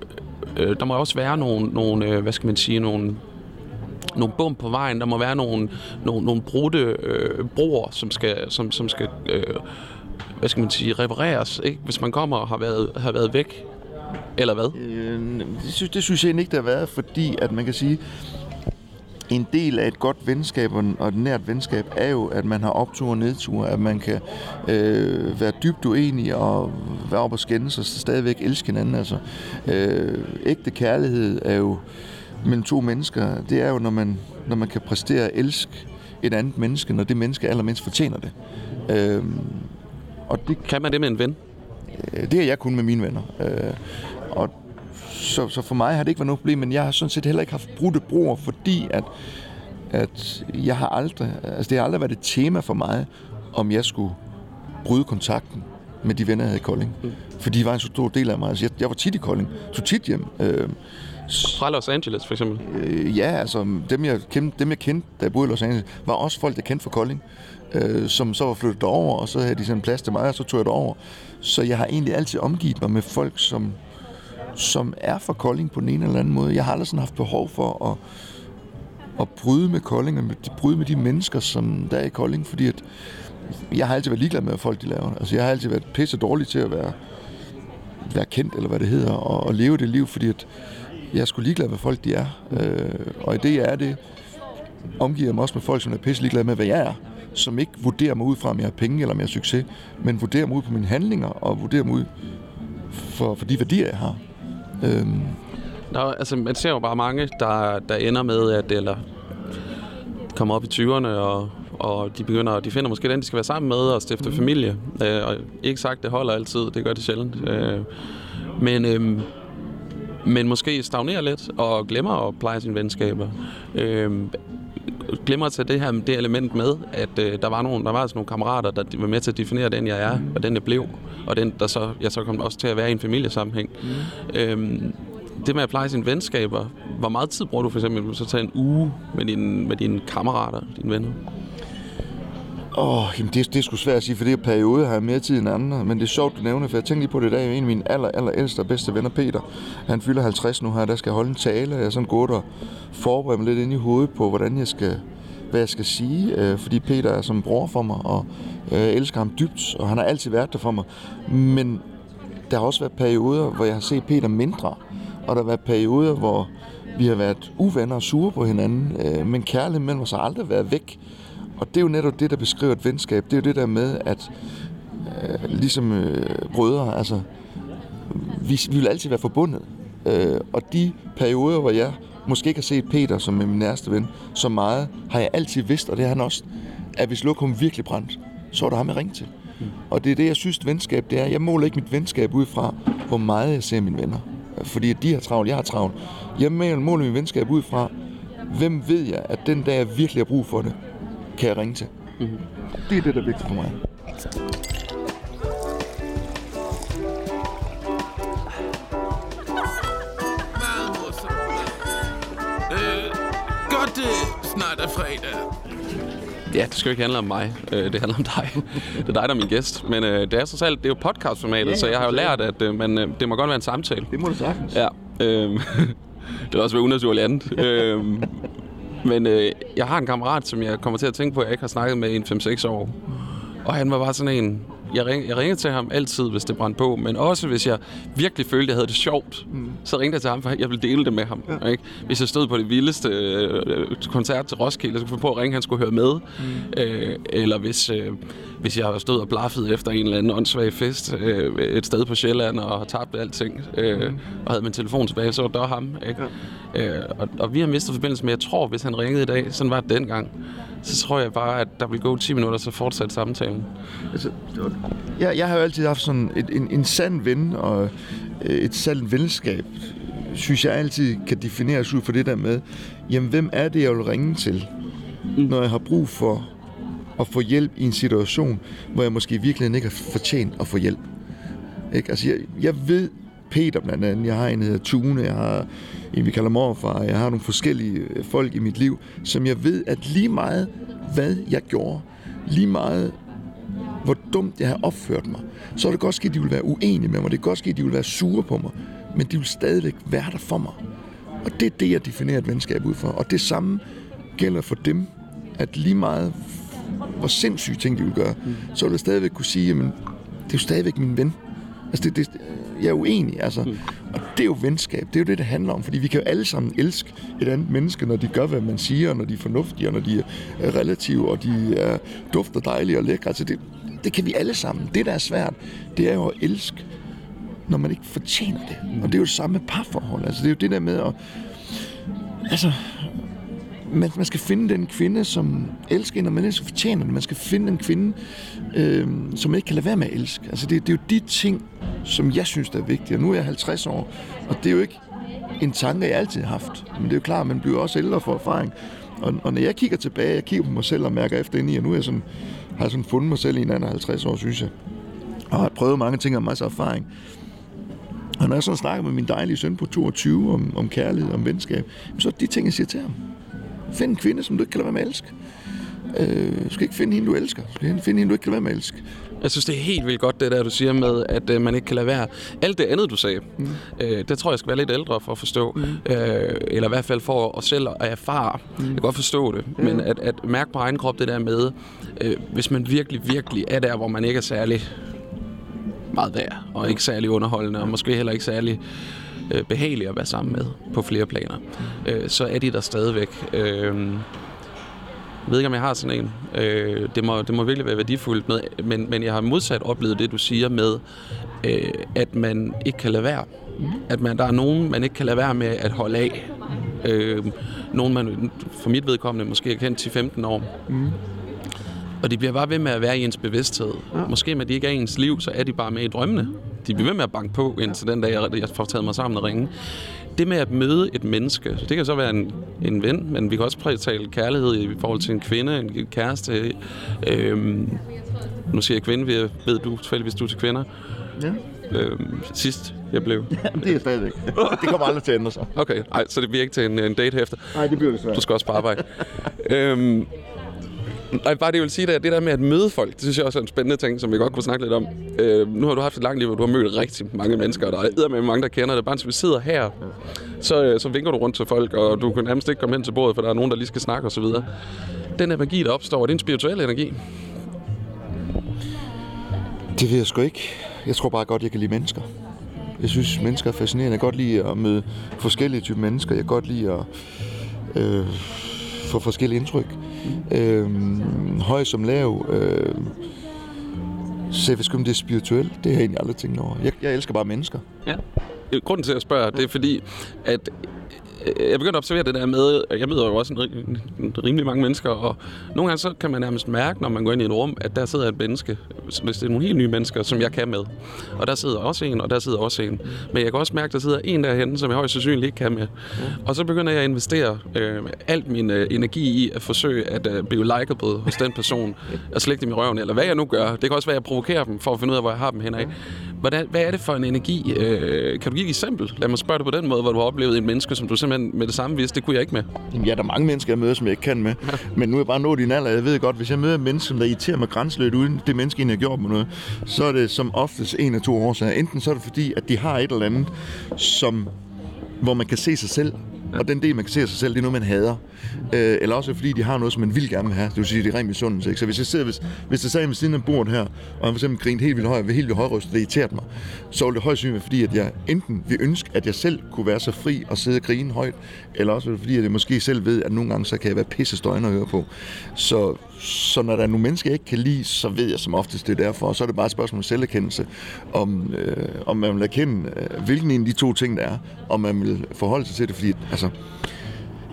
øh, der må også være nogle, nogle øh, hvad skal man sige, nogle nogle bump på vejen. Der må være nogle, nogle, nogle brudte øh, broer, som skal, som, som skal øh, hvad skal man sige, repareres, ikke? hvis man kommer og har været, har været væk. Eller hvad? Øh, det, synes, det synes jeg ikke, der har været, fordi at man kan sige, en del af et godt venskab og et nært venskab er jo, at man har optur og nedtur, at man kan øh, være dybt uenig og være op og skændes og stadigvæk elske hinanden. Altså, øh, ægte kærlighed er jo mellem to mennesker, det er jo, når man, når man kan præstere at elske et andet menneske, når det menneske allermindst fortjener det. Øh, og det kan man det med en ven? Øh, det er jeg kun med mine venner. Øh, og så, så for mig har det ikke været noget problem, men jeg har sådan set heller ikke haft brudte broer, fordi at, at jeg har aldrig, altså det har aldrig været et tema for mig, om jeg skulle bryde kontakten med de venner, jeg havde i Kolding. Mm. For de var en så stor del af mig. Altså, jeg, jeg var tit i Kolding, tog tit hjem. Øh, Fra Los Angeles, for eksempel? Øh, ja, altså dem jeg, kendte, dem, jeg kendte, da jeg boede i Los Angeles, var også folk, jeg kendte fra Kolding, øh, som så var flyttet derover, og så havde de sådan en plads til mig, og så tog jeg derover. Så jeg har egentlig altid omgivet mig med folk, som som er for Kolding på den ene eller anden måde. Jeg har aldrig sådan haft behov for at, at bryde med Kolding, og bryde med de mennesker, som der er i Kolding, fordi at jeg har altid været ligeglad med, hvad folk de laver. Altså, jeg har altid været pisse dårlig til at være, være kendt, eller hvad det hedder, og, og leve det liv, fordi at jeg er sgu ligeglad med, hvad folk de er. Øh, og i det, jeg er det, omgiver jeg mig også med folk, som er pisse ligeglade med, hvad jeg er som ikke vurderer mig ud fra, om jeg har penge eller om jeg har succes, men vurderer mig ud på mine handlinger, og vurderer mig ud for, for de værdier, jeg har. Øhm. Nå, altså, man ser jo bare mange, der, der ender med, at eller kommer op i 20'erne, og, og de begynder, de finder måske den, de skal være sammen med og stifte mm. familie. Øh, og ikke sagt, det holder altid, det gør det sjældent. Øh, men, øh, men måske stagnerer lidt og glemmer at pleje sine venskaber. Øh, glemmer at tage det her det element med, at øh, der var nogle, der var altså nogle kammerater, der var med til at definere den, jeg er, og den, jeg blev, og den, der så, jeg så kom også til at være i en familiesammenhæng. Mm. Øhm, det med at pleje sine venskaber, hvor meget tid bruger du for eksempel så tage en uge med, din, med dine kammerater, dine venner? Åh, oh, jamen det, det er sgu svært at sige, for det er periode har jeg mere tid end andre. Men det er sjovt, du nævner, for jeg tænkte lige på det i dag. En af mine aller, aller ældste og bedste venner, Peter, han fylder 50 nu her, der skal holde en tale. Jeg er sådan gået og forberedt mig lidt ind i hovedet på, hvordan jeg skal, hvad jeg skal sige. Øh, fordi Peter er som bror for mig, og øh, elsker ham dybt, og han har altid været der for mig. Men der har også været perioder, hvor jeg har set Peter mindre. Og der har været perioder, hvor vi har været uvenner og sure på hinanden. Øh, men kærligheden mellem os har aldrig været væk. Og det er jo netop det, der beskriver et venskab. Det er jo det der med, at øh, ligesom øh, brødre, altså, vi, vi vil altid være forbundet. Øh, og de perioder, hvor jeg måske ikke har set Peter som min nærmeste ven så meget, har jeg altid vidst, og det har han også, at hvis lokum virkelig brændt, så er der ham, jeg ringe til. Mm. Og det er det, jeg synes, venskab det er. Jeg måler ikke mit venskab ud fra, hvor meget jeg ser mine venner. Fordi de har travlt, jeg har travlt. Jeg måler mit venskab ud fra, hvem ved jeg, at den dag, jeg virkelig har brug for det, kan jeg ringe til. Mm-hmm. Det er det, der er vigtigt for mig. Godt det snart er fredag. Ja, det skal jo ikke handle om mig. Øh, det handler om dig. Det er dig, der er min gæst. Men øh, det er så alt, det er jo podcastformatet, Ja, så jeg har jo ja. lært, at øh, man, øh, det må godt være en samtale. Det må du sagtens. Ja. Øh, det vil også være unaturligt andet. øh, men øh, jeg har en kammerat, som jeg kommer til at tænke på, at jeg ikke har snakket med i en 5-6 år. Og han var bare sådan en... Jeg, ring, jeg ringede til ham altid, hvis det brændte på, men også hvis jeg virkelig følte, at jeg havde det sjovt, mm. så ringede jeg til ham, for jeg ville dele det med ham. Ja. Ikke? Hvis jeg stod på det vildeste øh, koncert til Roskilde, så kunne jeg få på at ringe, han skulle høre med. Mm. Øh, eller hvis, øh, hvis jeg stod og blaffede efter en eller anden åndssvag fest øh, et sted på Sjælland og tabte alting, øh, mm. og havde min telefon tilbage, så var det ham. Ikke? Ja. Øh, og, og vi har mistet forbindelse med, jeg tror, hvis han ringede i dag, sådan var det dengang, så tror jeg bare, at der vil gå 10 minutter, så fortsætte samtalen. Altså, jeg, jeg har jo altid haft sådan et, en, en sand ven og øh, et sandt venskab, synes jeg altid kan defineres ud for det der med, jamen hvem er det, jeg vil ringe til, når jeg har brug for at få hjælp i en situation, hvor jeg måske virkelig ikke har fortjent at få hjælp. Ikke? Altså, jeg, jeg ved, Peter blandt andet, jeg har en, der hedder Tune, jeg har en, vi kalder morfar, jeg har nogle forskellige øh, folk i mit liv, som jeg ved, at lige meget, hvad jeg gjorde, lige meget, hvor dumt jeg har opført mig, så er det godt ske, at de vil være uenige med mig. Det er godt ske, at de vil være sure på mig. Men de vil stadigvæk være der for mig. Og det er det, jeg definerer et venskab ud for. Og det samme gælder for dem, at lige meget, hvor sindssyge ting de vil gøre, så vil jeg stadigvæk kunne sige, jamen, det er jo stadigvæk min ven. Altså, det, det, jeg er uenig, altså. Og det er jo venskab. Det er jo det, det handler om. Fordi vi kan jo alle sammen elske et andet menneske, når de gør, hvad man siger, når de er fornuftige, og når de er relative, og de er dufter dejlige og lækre. Altså, det, det kan vi alle sammen. Det, der er svært, det er jo at elske, når man ikke fortjener det. Og det er jo det samme parforhold. Altså, det er jo det der med at... Altså, man, man skal finde den kvinde, som elsker en, og man elsker fortjener den. Man skal finde den kvinde, øh, som man ikke kan lade være med at elske. Altså, det, det er jo de ting, som jeg synes, der er vigtige. Og nu er jeg 50 år, og det er jo ikke en tanke, jeg altid har haft. Men det er jo klart, man bliver også ældre for erfaring. Og, og når jeg kigger tilbage, jeg kigger på mig selv og mærker efter ind i, og nu er jeg sådan, har jeg sådan fundet mig selv i en anden 50 år, synes jeg. Og har prøvet mange ting og masser af erfaring. Og når jeg sådan snakker med min dejlige søn på 22 om, om kærlighed, om venskab, så er det de ting, jeg siger til ham. Find en kvinde, som du ikke kan lade være med at elske. Øh, du skal ikke finde hende, du elsker. Du skal finde hende, du ikke kan lade være med at elske. Jeg synes, det er helt vildt godt, det der, du siger med, at øh, man ikke kan lade være. Alt det andet, du sagde, mm. øh, det tror jeg, skal være lidt ældre for at forstå. Mm. Øh, eller i hvert fald for at selv at erfare. Mm. Jeg kan godt forstå det. Mm. Men at, at mærke på egen krop det der med, øh, hvis man virkelig, virkelig er der, hvor man ikke er særlig meget værd, og ikke særlig underholdende, og måske heller ikke særlig øh, behagelig at være sammen med på flere planer, øh, så er de der stadigvæk. Øh, jeg ved ikke, om jeg har sådan en. Øh, det, må, det må virkelig være værdifuldt, med, men, men jeg har modsat oplevet det, du siger med, øh, at man ikke kan lade være. At man, der er nogen, man ikke kan lade være med at holde af. Øh, nogen, man for mit vedkommende måske har kendt 10-15 år. Mm. Og de bliver bare ved med at være i ens bevidsthed. Ja. Måske med de ikke er i ens liv, så er de bare med i drømmene. De bliver ved med at banke på, indtil den dag, jeg, jeg får taget mig sammen og ringe. Det med at møde et menneske, det kan så være en, en ven, men vi kan også prætale kærlighed i forhold til en kvinde, en kæreste. Øhm, nu siger jeg kvinde, ved, ved du tilfældigvis du er til kvinder. Ja. Øhm, sidst jeg blev. Jamen, det er stadigvæk. Det kommer aldrig til at ændre sig. Okay, ej, så det bliver ikke til en, en date efter. Nej, det bliver det svært. Du skal også på arbejde. øhm, Nej, bare det jeg vil sige, det, det der med at møde folk, det synes jeg også er en spændende ting, som vi godt kunne snakke lidt om. Øh, nu har du haft et langt liv, hvor du har mødt rigtig mange mennesker, og der er med mange, der kender det. Bare hvis vi sidder her, så, øh, så vinker du rundt til folk, og du kan nærmest ikke komme hen til bordet, for der er nogen, der lige skal snakke osv. Den energi, der opstår, er det en spirituel energi? Det ved jeg sgu ikke. Jeg tror bare godt, jeg kan lide mennesker. Jeg synes, mennesker er fascinerende. Jeg kan godt lide at møde forskellige typer mennesker. Jeg kan godt lide at øh, for forskellige indtryk. Øh, høj som lav. Øh, så jeg ved om det er spirituelt. Det har jeg egentlig aldrig tænkt over. Jeg, jeg elsker bare mennesker. Ja. Grunden til, at jeg spørger, det er fordi, at jeg begyndte at observere det der med, jeg møder jo også en, en, rimelig mange mennesker, og nogle gange så kan man nærmest mærke, når man går ind i et rum, at der sidder et menneske, hvis det er nogle helt nye mennesker, som jeg kan med. Og der sidder også en, og der sidder også en. Men jeg kan også mærke, at der sidder en derhen, som jeg højst sandsynligt ikke kan med. Og så begynder jeg at investere øh, alt min øh, energi i at forsøge at øh, blive likeable hos den person, at slægte dem i røven, eller hvad jeg nu gør. Det kan også være, at jeg provokerer dem for at finde ud af, hvor jeg har dem hen af. Hvordan, hvad er det for en energi? Øh, kan du give et eksempel? Lad mig spørge dig på den måde, hvor du har oplevet en menneske, som du simpelthen med det samme vidste, det kunne jeg ikke med. Jamen, ja, der er mange mennesker, jeg møder, som jeg ikke kan med. Ja. Men nu er jeg bare nået din alder. Jeg ved godt, hvis jeg møder et menneske, som der irriterer mig grænseløst, uden det menneske har gjort mig noget, så er det som oftest en af to årsager. Enten så er det fordi, at de har et eller andet, som, hvor man kan se sig selv og den del, man kan se af sig selv, det er noget, man hader. Øh, eller også fordi de har noget, som man vil gerne vil have. Det vil sige, det er rent misundelse. Ikke? Så hvis jeg sidder, hvis, hvis jeg sad ved siden af bordet her, og han for eksempel grinte helt vildt højt, helt vildt højrystet, det irriterede mig, så ville det højst sandsynligt fordi at jeg enten vil ønske, at jeg selv kunne være så fri og sidde og grine højt, eller også fordi, at jeg måske selv ved, at nogle gange så kan jeg være pisse støjende at høre på. Så, så når der er nogle mennesker, jeg ikke kan lide, så ved jeg som oftest, det er derfor. Og så er det bare et spørgsmål om selverkendelse, om, øh, om man vil erkende, øh, hvilken en af de to ting, der er, om man vil forholde sig til det, fordi altså,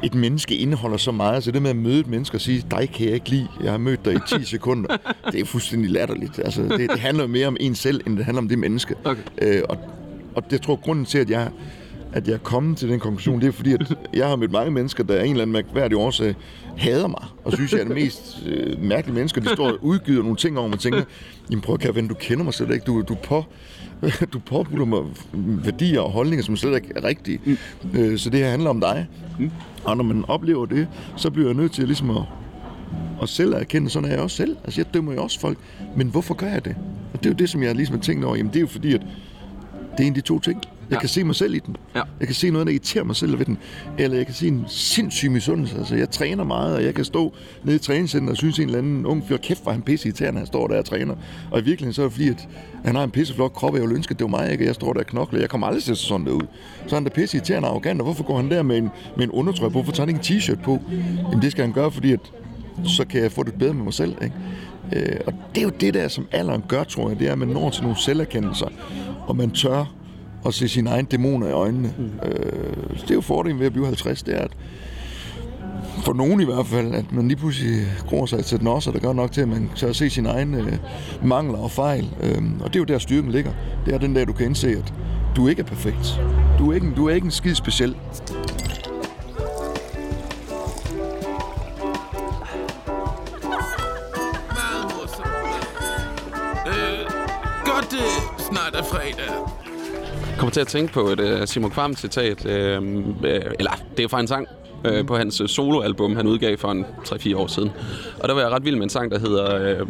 et menneske indeholder så meget. Så det med at møde et menneske og sige, dig kan jeg ikke lide, jeg har mødt dig i 10 sekunder, det er fuldstændig latterligt. Altså, det, det handler mere om en selv, end det handler om det menneske. Okay. Øh, og, og det tror jeg, grunden til, at jeg at jeg er kommet til den konklusion, det er fordi, at jeg har mødt mange mennesker, der af en eller anden mærkværdig årsag hader mig, og synes, jeg er det mest øh, mærkelige mennesker. De står og udgiver nogle ting over, og man tænker, jamen prøv at ven, du kender mig slet ikke. Du, du, på, du påbuller mig værdier og holdninger, som slet ikke er rigtige. Mm. Øh, så det her handler om dig. Mm. Og når man oplever det, så bliver jeg nødt til ligesom at, at selv erkende, sådan er jeg også selv. Altså jeg dømmer jo også folk. Men hvorfor gør jeg det? Og det er jo det, som jeg ligesom har tænkt over. Jamen det er jo fordi, at det er en af de to ting. Jeg ja. kan se mig selv i den. Ja. Jeg kan se noget, der irriterer mig selv ved den. Eller jeg kan se en sindssyg misundelse. Altså, jeg træner meget, og jeg kan stå nede i træningscenteret og synes, en eller anden ung fyr, kæft, hvor han pisse irriterende, han står der og træner. Og i virkeligheden så er det fordi, at han har en pisseflok krop, og jeg ville ønske, at det var mig, ikke? jeg står der og knokler. Jeg kommer aldrig til at se sådan der ud. Så er han der pisse irriterende og arrogant, og hvorfor går han der med en, med en undertrøje på? Hvorfor tager han ikke en t-shirt på? Jamen, det skal han gøre, fordi at, så kan jeg få det bedre med mig selv. Ikke? Øh, og det er jo det der, som alderen gør, tror jeg, det er, at man når til nogle selverkendelser, og man tør at se sine egne dæmoner i øjnene. Mm. Øh, det er jo fordelen ved at blive 50, det er, at for nogen i hvert fald, at man lige pludselig gror sig til den også, og det gør nok til, at man tør se sine egne øh, mangler og fejl. Øh, og det er jo der, styrken ligger. Det er den dag, du kan indse, at du ikke er perfekt. Du er ikke, du er ikke en skid speciel. Øh, godt, det snart er fredag kommer til at tænke på et uh, Simon Kvam citat, uh, eller det er fra en sang uh, på hans soloalbum, han udgav for en 3-4 år siden. Og der var jeg ret vild med en sang, der hedder uh,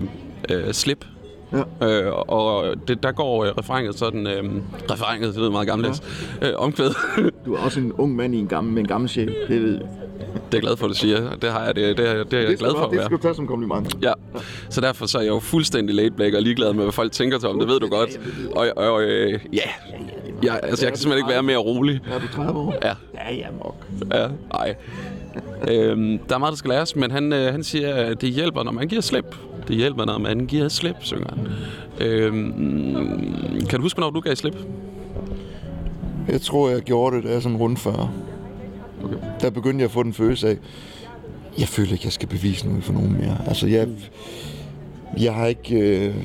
uh, Slip. Ja. Øh, og det, der går uh, refrenget sådan, øh, refrenget, det lyder meget gammeldags, ja. øh, omkvæd. du er også en ung mand i en gammel, med en gammel sjæl, det ved jeg. Det er jeg glad for, at du siger. Det har jeg, det, det, det, det er jeg glad for at være. Det skal du tage som kompliment. Ja. Så derfor så er jeg jo fuldstændig laid back og ligeglad med, hvad folk tænker til om. Det ved du godt. Og, og, og øh, ja, ja, altså, jeg kan simpelthen ikke være mere rolig. Er du 30 år? Ja. Ja, ja, nok. Ja, nej. øhm, der er meget, der skal læres, men han, øh, han siger, at det hjælper, når man giver slip. Det hjælper, når man giver slip, synger han. Øhm, kan du huske, når du gav slip? Jeg tror, jeg gjorde det, da jeg sådan rundt 40. Okay. Der begyndte jeg at få den følelse af, jeg føler ikke, jeg skal bevise noget for nogen mere. Altså, jeg, jeg har ikke... Øh,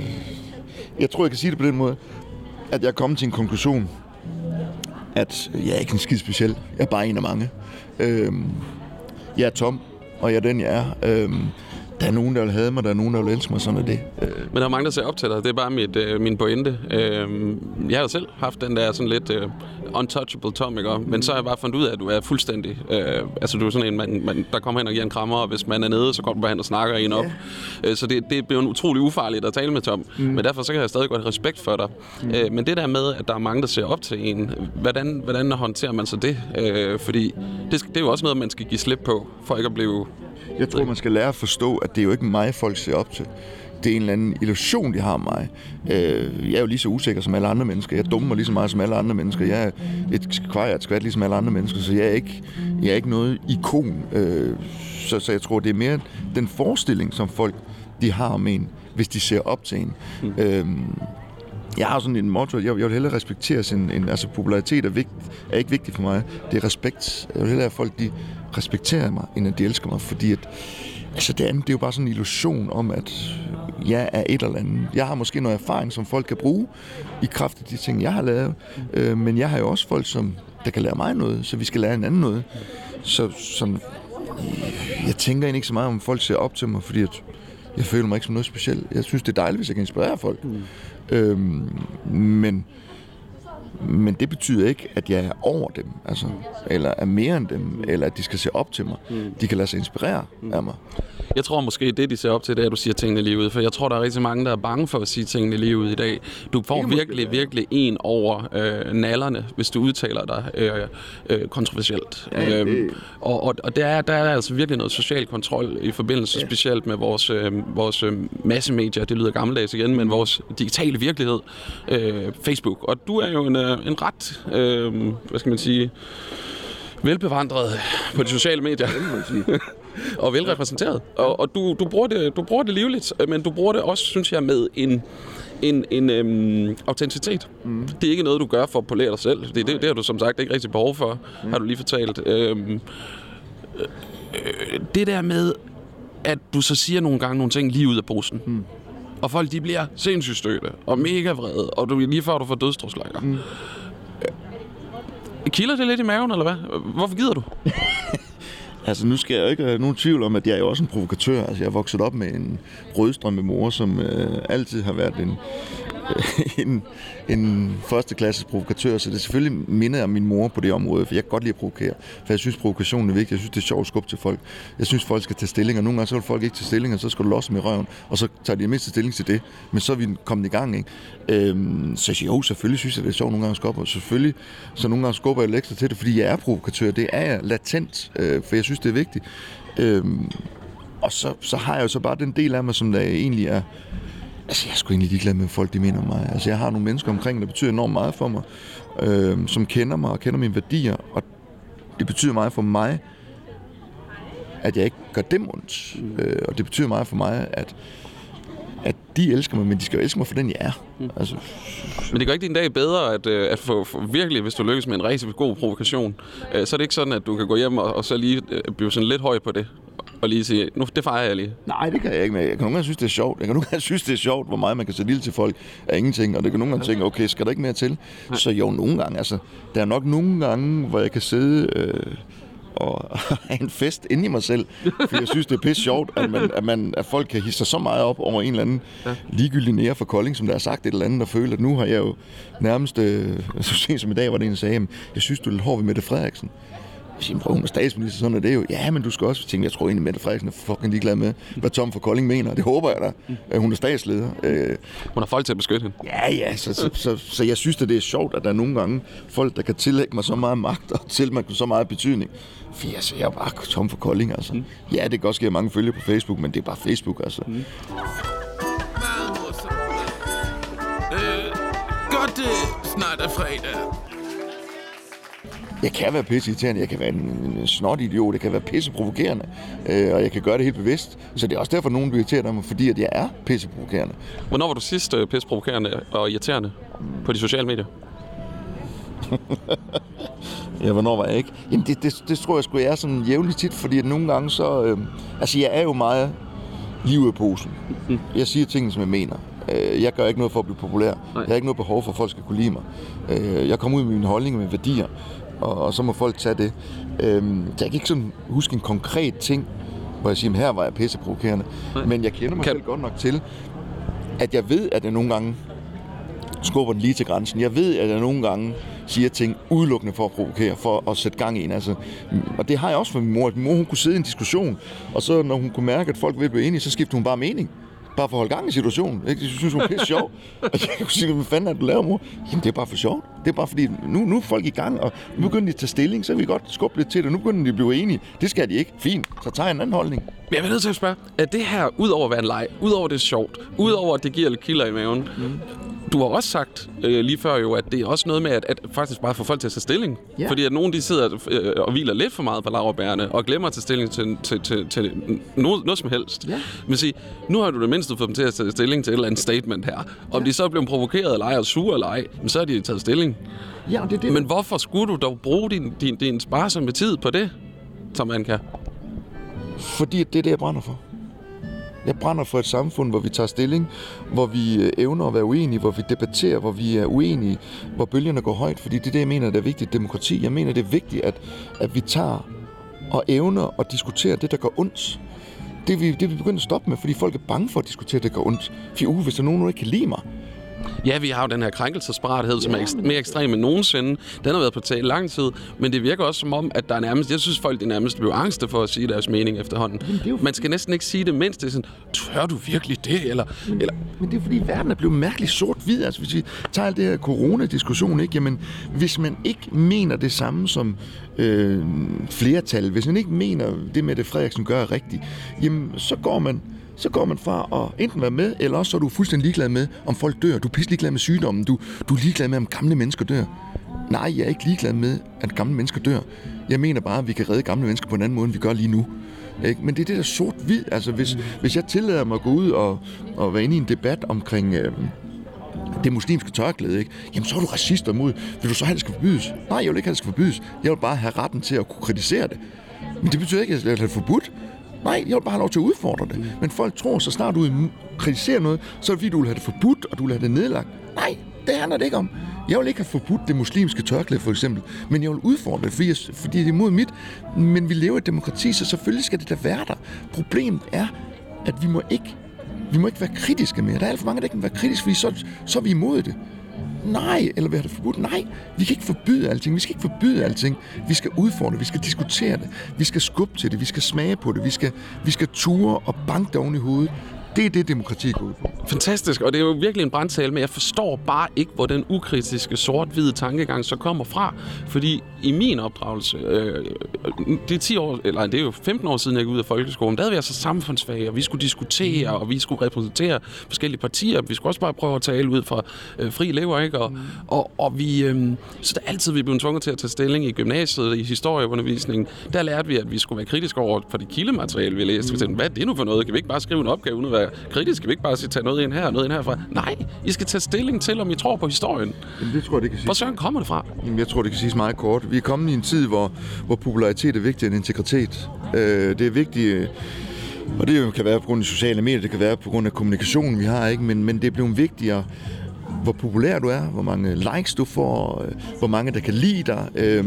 jeg tror, jeg kan sige det på den måde, at jeg er kommet til en konklusion, at jeg er ikke en skid speciel. Jeg er bare en af mange. Øhm, jeg er tom, og jeg er den, jeg er. Øhm, der er nogen, der vil have mig, der er nogen, der vil elske mig, sådan er det. Men der er mange, der ser op til dig. Det er bare mit, øh, min pointe. Øh, jeg har selv haft den der sådan lidt øh, untouchable Tom, ikke? Men så har jeg bare fundet ud af, at du er fuldstændig... Øh, altså, du er sådan en, man, man, der kommer hen og giver en krammer, og hvis man er nede, så kommer du bare hen og snakker en op. Ja. Øh, så det, det bliver utrolig ufarligt at tale med Tom. Mm. Men derfor så kan jeg stadig godt have respekt for dig. Mm. Øh, men det der med, at der er mange, der ser op til en, hvordan, hvordan håndterer man så det? Øh, fordi det, det er jo også noget, man skal give slip på, for ikke at blive jeg tror, man skal lære at forstå, at det er jo ikke mig, folk ser op til. Det er en eller anden illusion, de har om mig. Øh, jeg er jo lige så usikker som alle andre mennesker. Jeg dummer lige så meget som alle andre mennesker. Jeg er et kvart, et skvat ligesom alle andre mennesker, så jeg er ikke, jeg er ikke noget ikon. Øh, så, så jeg tror, det er mere den forestilling, som folk de har om en, hvis de ser op til en. Mm. Jeg har sådan en motto, jeg, jeg vil hellere respektere sin, en, altså popularitet er, vigt, er ikke vigtigt for mig, det er respekt. Jeg vil hellere, at folk de respekterer mig, end at de elsker mig, fordi at, altså det andet, det er jo bare sådan en illusion om, at jeg er et eller andet. Jeg har måske noget erfaring, som folk kan bruge i kraft af de ting, jeg har lavet, øh, men jeg har jo også folk, som der kan lære mig noget, så vi skal lære hinanden noget. Så sådan, jeg tænker egentlig ikke så meget om folk ser op til mig, fordi at jeg føler mig ikke som noget specielt. Jeg synes, det er dejligt, hvis jeg kan inspirere folk. Mm. Øhm, men, men det betyder ikke, at jeg er over dem, altså, eller er mere end dem, eller at de skal se op til mig. Mm. De kan lade sig inspirere mm. af mig. Jeg tror måske, det de ser op til, det er, at du siger tingene lige ud. For jeg tror, der er rigtig mange, der er bange for at sige tingene lige ud i dag. Du får virkelig, virkelig en over øh, nallerne, hvis du udtaler dig øh, øh, kontroversielt. Ja, øhm, og og, og der, er, der er altså virkelig noget social kontrol i forbindelse ja. specielt med vores, øh, vores øh, massemedier. Det lyder gammeldags igen, men vores digitale virkelighed. Øh, Facebook. Og du er jo en, øh, en ret, øh, hvad skal man sige, velbevandret på de sociale medier. og velrepræsenteret. Og, og du, du, bruger det, du bruger det livligt, men du bruger det også, synes jeg, med en, en, en øhm, autenticitet. Mm. Det er ikke noget, du gør for at polere dig selv. Det, det, det har du som sagt ikke rigtig behov for, mm. har du lige fortalt. Øhm, øh, det der med, at du så siger nogle gange nogle ting lige ud af posen. Mm. Og folk de bliver sindssygt støtte og mega vrede, og du lige før du får dødstruslækker. Mm. Kilder det lidt i maven, eller hvad? Hvorfor gider du? Altså, nu skal jeg jo ikke have nogen tvivl om, at jeg er jo også en provokatør. Altså, jeg er vokset op med en rødstrømme mor, som øh, altid har været en, en, en førsteklasses provokatør, så det er selvfølgelig minder om min mor på det område, for jeg kan godt lide at provokere. For jeg synes, provokationen er vigtig. Jeg synes, det er sjovt at skubbe til folk. Jeg synes, folk skal tage stilling, og nogle gange så vil folk ikke tage stilling, og så skal du losse med røven, og så tager de mindst stilling til det. Men så er vi kommet i gang, ikke? Øhm, så jo, selvfølgelig synes jeg, det er sjovt nogle gange at skubbe, og selvfølgelig, så nogle gange skubber jeg lidt ekstra til det, fordi jeg er provokatør. Det er jeg latent, øh, for jeg synes, det er vigtigt. Øhm, og så, så har jeg jo så bare den del af mig, som der egentlig er Altså, jeg er sgu egentlig ligeglad med, folk de mener om mig. Altså, jeg har nogle mennesker omkring, der betyder enormt meget for mig, øh, som kender mig og kender mine værdier, og det betyder meget for mig, at jeg ikke gør dem ondt. Mm. Øh, og det betyder meget for mig, at, at de elsker mig, men de skal jo elske mig for den, jeg er. Mm. Altså, men det gør ikke din dag bedre, at, øh, at få, få virkelig, hvis du lykkes med en rigtig god provokation, øh, så er det ikke sådan, at du kan gå hjem og, og så lige øh, blive sådan lidt høj på det, og lige sige, nu det fejrer jeg lige? Nej, det kan jeg ikke, men jeg kan nogle gange synes, det er sjovt. Jeg kan nogle gange synes, det er sjovt, hvor meget man kan sætte lille til folk af ingenting, og det kan nogle gange tænke, okay, skal der ikke mere til? Nej. Så jo, nogle gange, altså, der er nok nogle gange, hvor jeg kan sidde øh, og have en fest inde i mig selv, for jeg synes, det er pisse sjovt, at, man, at, man, at folk kan hisse sig så meget op over en eller anden ja. ligegyldig nære for Kolding, som der har sagt et eller andet, og føle, at nu har jeg jo nærmest, øh, så sent som i dag var det en, der sagde, jeg synes, du er lidt hård ved Mette Frederiksen siger, prøv, hun er statsminister, sådan er det jo. Ja, men du skal også tænke, jeg tror egentlig, Mette Frederiksen er fucking ligeglad med, hvad Tom for Kolding mener. Det håber jeg da. Mm. Hun er statsleder. Øh, hun har folk til at beskytte hende. Ja, ja, så, så, så, så, jeg synes, at det er sjovt, at der er nogle gange folk, der kan tillægge mig så meget magt og til mig så meget betydning. For jeg ser bare Tom for Kolding, altså. Mm. Ja, det kan godt ske, at mange følger på Facebook, men det er bare Facebook, altså. Mm. Øh, godt, det snart er fredag. Jeg kan være pisse irriterende, jeg kan være en, en snot idiot, jeg kan være pisse provokerende, øh, og jeg kan gøre det helt bevidst. Så det er også derfor, at nogen bliver irriteret af mig, fordi at jeg er pisse provokerende. Hvornår var du sidst øh, pisse provokerende og irriterende på de sociale medier? ja, hvornår var jeg ikke? Jamen, det, det, det tror jeg sgu, jeg er sådan jævnligt tit, fordi at nogle gange så... Øh, altså, jeg er jo meget liv i posen. Mm. Jeg siger ting, som jeg mener. Øh, jeg gør ikke noget for at blive populær. Nej. Jeg har ikke noget behov for, at folk skal kunne lide mig. Øh, jeg kommer ud med mine holdninger, med værdier og, og så må folk tage det. Øhm, jeg kan ikke sådan huske en konkret ting, hvor jeg siger, her var jeg pisseprovokerende. Men jeg kender mig kan... selv godt nok til, at jeg ved, at jeg nogle gange skubber den lige til grænsen. Jeg ved, at jeg nogle gange siger ting udelukkende for at provokere, for at sætte gang i en. Altså, og det har jeg også for min mor. Min mor hun kunne sidde i en diskussion, og så når hun kunne mærke, at folk ville blive enige, så skiftede hun bare mening bare for at holde gang i situationen. Ikke? Jeg synes, hun er pisse sjov. og jeg kunne sige, hvad fanden er du laver, mor? Jamen, det er bare for sjovt. Det er bare fordi, nu, nu er folk i gang, og nu begynder de at tage stilling, så vil vi godt skubbe lidt til det. Nu begynder de at blive enige. Det skal de ikke. Fint, så tager jeg en anden holdning. Men jeg vil nødt til at spørge, er det her, udover at være en leg, udover det er sjovt, udover at det giver lidt kilder i maven, mm. Du har også sagt øh, lige før jo, at det er også noget med at, at faktisk bare få folk til at tage stilling. Ja. Fordi at nogen de sidder øh, og hviler lidt for meget på laverbærene og glemmer at tage stilling til, til, til, til noget, noget som helst. Ja. Men sige, nu har du det mindste fået dem til at tage stilling til et eller andet statement her. Om ja. de så er blevet provokeret eller ej og sure eller ej, men så har de taget stilling. Ja, og det det, Men hvorfor skulle du dog bruge din, din, din sparsomme tid på det, som man kan? Fordi det er det, jeg brænder for. Jeg brænder for et samfund, hvor vi tager stilling, hvor vi øh, evner at være uenige, hvor vi debatterer, hvor vi er uenige, hvor bølgerne går højt. Fordi det er det, jeg mener, der er vigtigt. Demokrati. Jeg mener, det er vigtigt, at, at vi tager og evner at diskutere det, der går ondt. Det er vi, det er vi begyndt at stoppe med, fordi folk er bange for at diskutere det, der går ondt. For uh, hvis der er nogen, der ikke kan lide mig, Ja, vi har jo den her krænkelsesparathed, som Ja, er ekst- men- mere ekstrem end nogensinde. Den har været på tale lang tid, men det virker også som om, at der er nærmest... Jeg synes, folk er nærmest blevet angste for at sige deres mening efterhånden. er jo Man skal næsten ikke sige det, mens det er sådan, tør du virkelig det? Eller, eller Men det er fordi, verden er blevet mærkeligt sort-hvid. Altså, hvis vi tager alt det her coronadiskussion, ikke? Jamen, hvis man ikke mener det samme som øh, flertal, hvis man ikke mener det med det, Frederiksen gør er rigtigt, jamen, så går man så går man fra at enten være med, eller også så er du fuldstændig ligeglad med, om folk dør. Du er pisse ligeglad med sygdommen. Du, du er ligeglad med, om gamle mennesker dør. Nej, jeg er ikke ligeglad med, at gamle mennesker dør. Jeg mener bare, at vi kan redde gamle mennesker på en anden måde, end vi gør lige nu. Ikke? Men det er det der sort-hvid. Altså, hvis, hvis jeg tillader mig at gå ud og, og være inde i en debat omkring... Øh, det muslimske tørklæde, ikke? Jamen, så er du racist imod. Vil du så have, det skal forbydes? Nej, jeg vil ikke have, det skal forbydes. Jeg vil bare have retten til at kunne kritisere det. Men det betyder ikke, at jeg vil have det forbudt. Nej, jeg vil bare have lov til at udfordre det. Men folk tror, så snart du kritiserer noget, så er det fordi, du vil have det forbudt, og du vil have det nedlagt. Nej, det handler det ikke om. Jeg vil ikke have forbudt det muslimske tørklæde, for eksempel. Men jeg vil udfordre det, fordi, jeg, fordi det er imod mit. Men vi lever i et demokrati, så selvfølgelig skal det da være der. Problemet er, at vi må ikke, vi må ikke være kritiske mere. Der er alt for mange, der ikke kan være kritiske, fordi så, så er vi imod det. Nej, eller vil have det forbudt? Nej, vi kan ikke forbyde alting. Vi skal ikke forbyde alting. Vi skal udfordre det. Vi skal diskutere det. Vi skal skubbe til det. Vi skal smage på det. Vi skal, vi skal ture og banke det oven i hovedet. Det er det, demokrati går ud på. Fantastisk, og det er jo virkelig en brandtale, men jeg forstår bare ikke, hvor den ukritiske sort-hvide tankegang så kommer fra. Fordi i min opdragelse, øh, det er 10 år, eller det er jo 15 år siden, jeg gik ud af folkeskolen, der havde vi altså samfundsfag, og vi skulle diskutere, og vi skulle repræsentere forskellige partier. Vi skulle også bare prøve at tale ud fra øh, fri lever, ikke? Og, mm. og, og vi, øh, så der altid vi blevet tvunget til at tage stilling i gymnasiet, i historieundervisningen. Der lærte vi, at vi skulle være kritiske over for det kildemateriale, vi læste. Mm. Vi tænkte, hvad er det nu for noget? Kan vi ikke bare skrive en opgave uden at være kritiske? Kan vi ikke bare sige, tage noget ind her og noget ind herfra? Nej, I skal tage stilling til, om I tror på historien. Jamen, det tror jeg, det kan sige. Hvor søren kommer det fra? Jamen, jeg tror, det kan siges meget kort. Vi er kommet i en tid, hvor, hvor popularitet er vigtigere end integritet. Øh, det er vigtigt, øh, og det kan være på grund af sociale medier, det kan være på grund af kommunikationen, vi har, ikke? Men, men det er blevet vigtigere, hvor populær du er, hvor mange likes du får, øh, hvor mange der kan lide dig. Øh,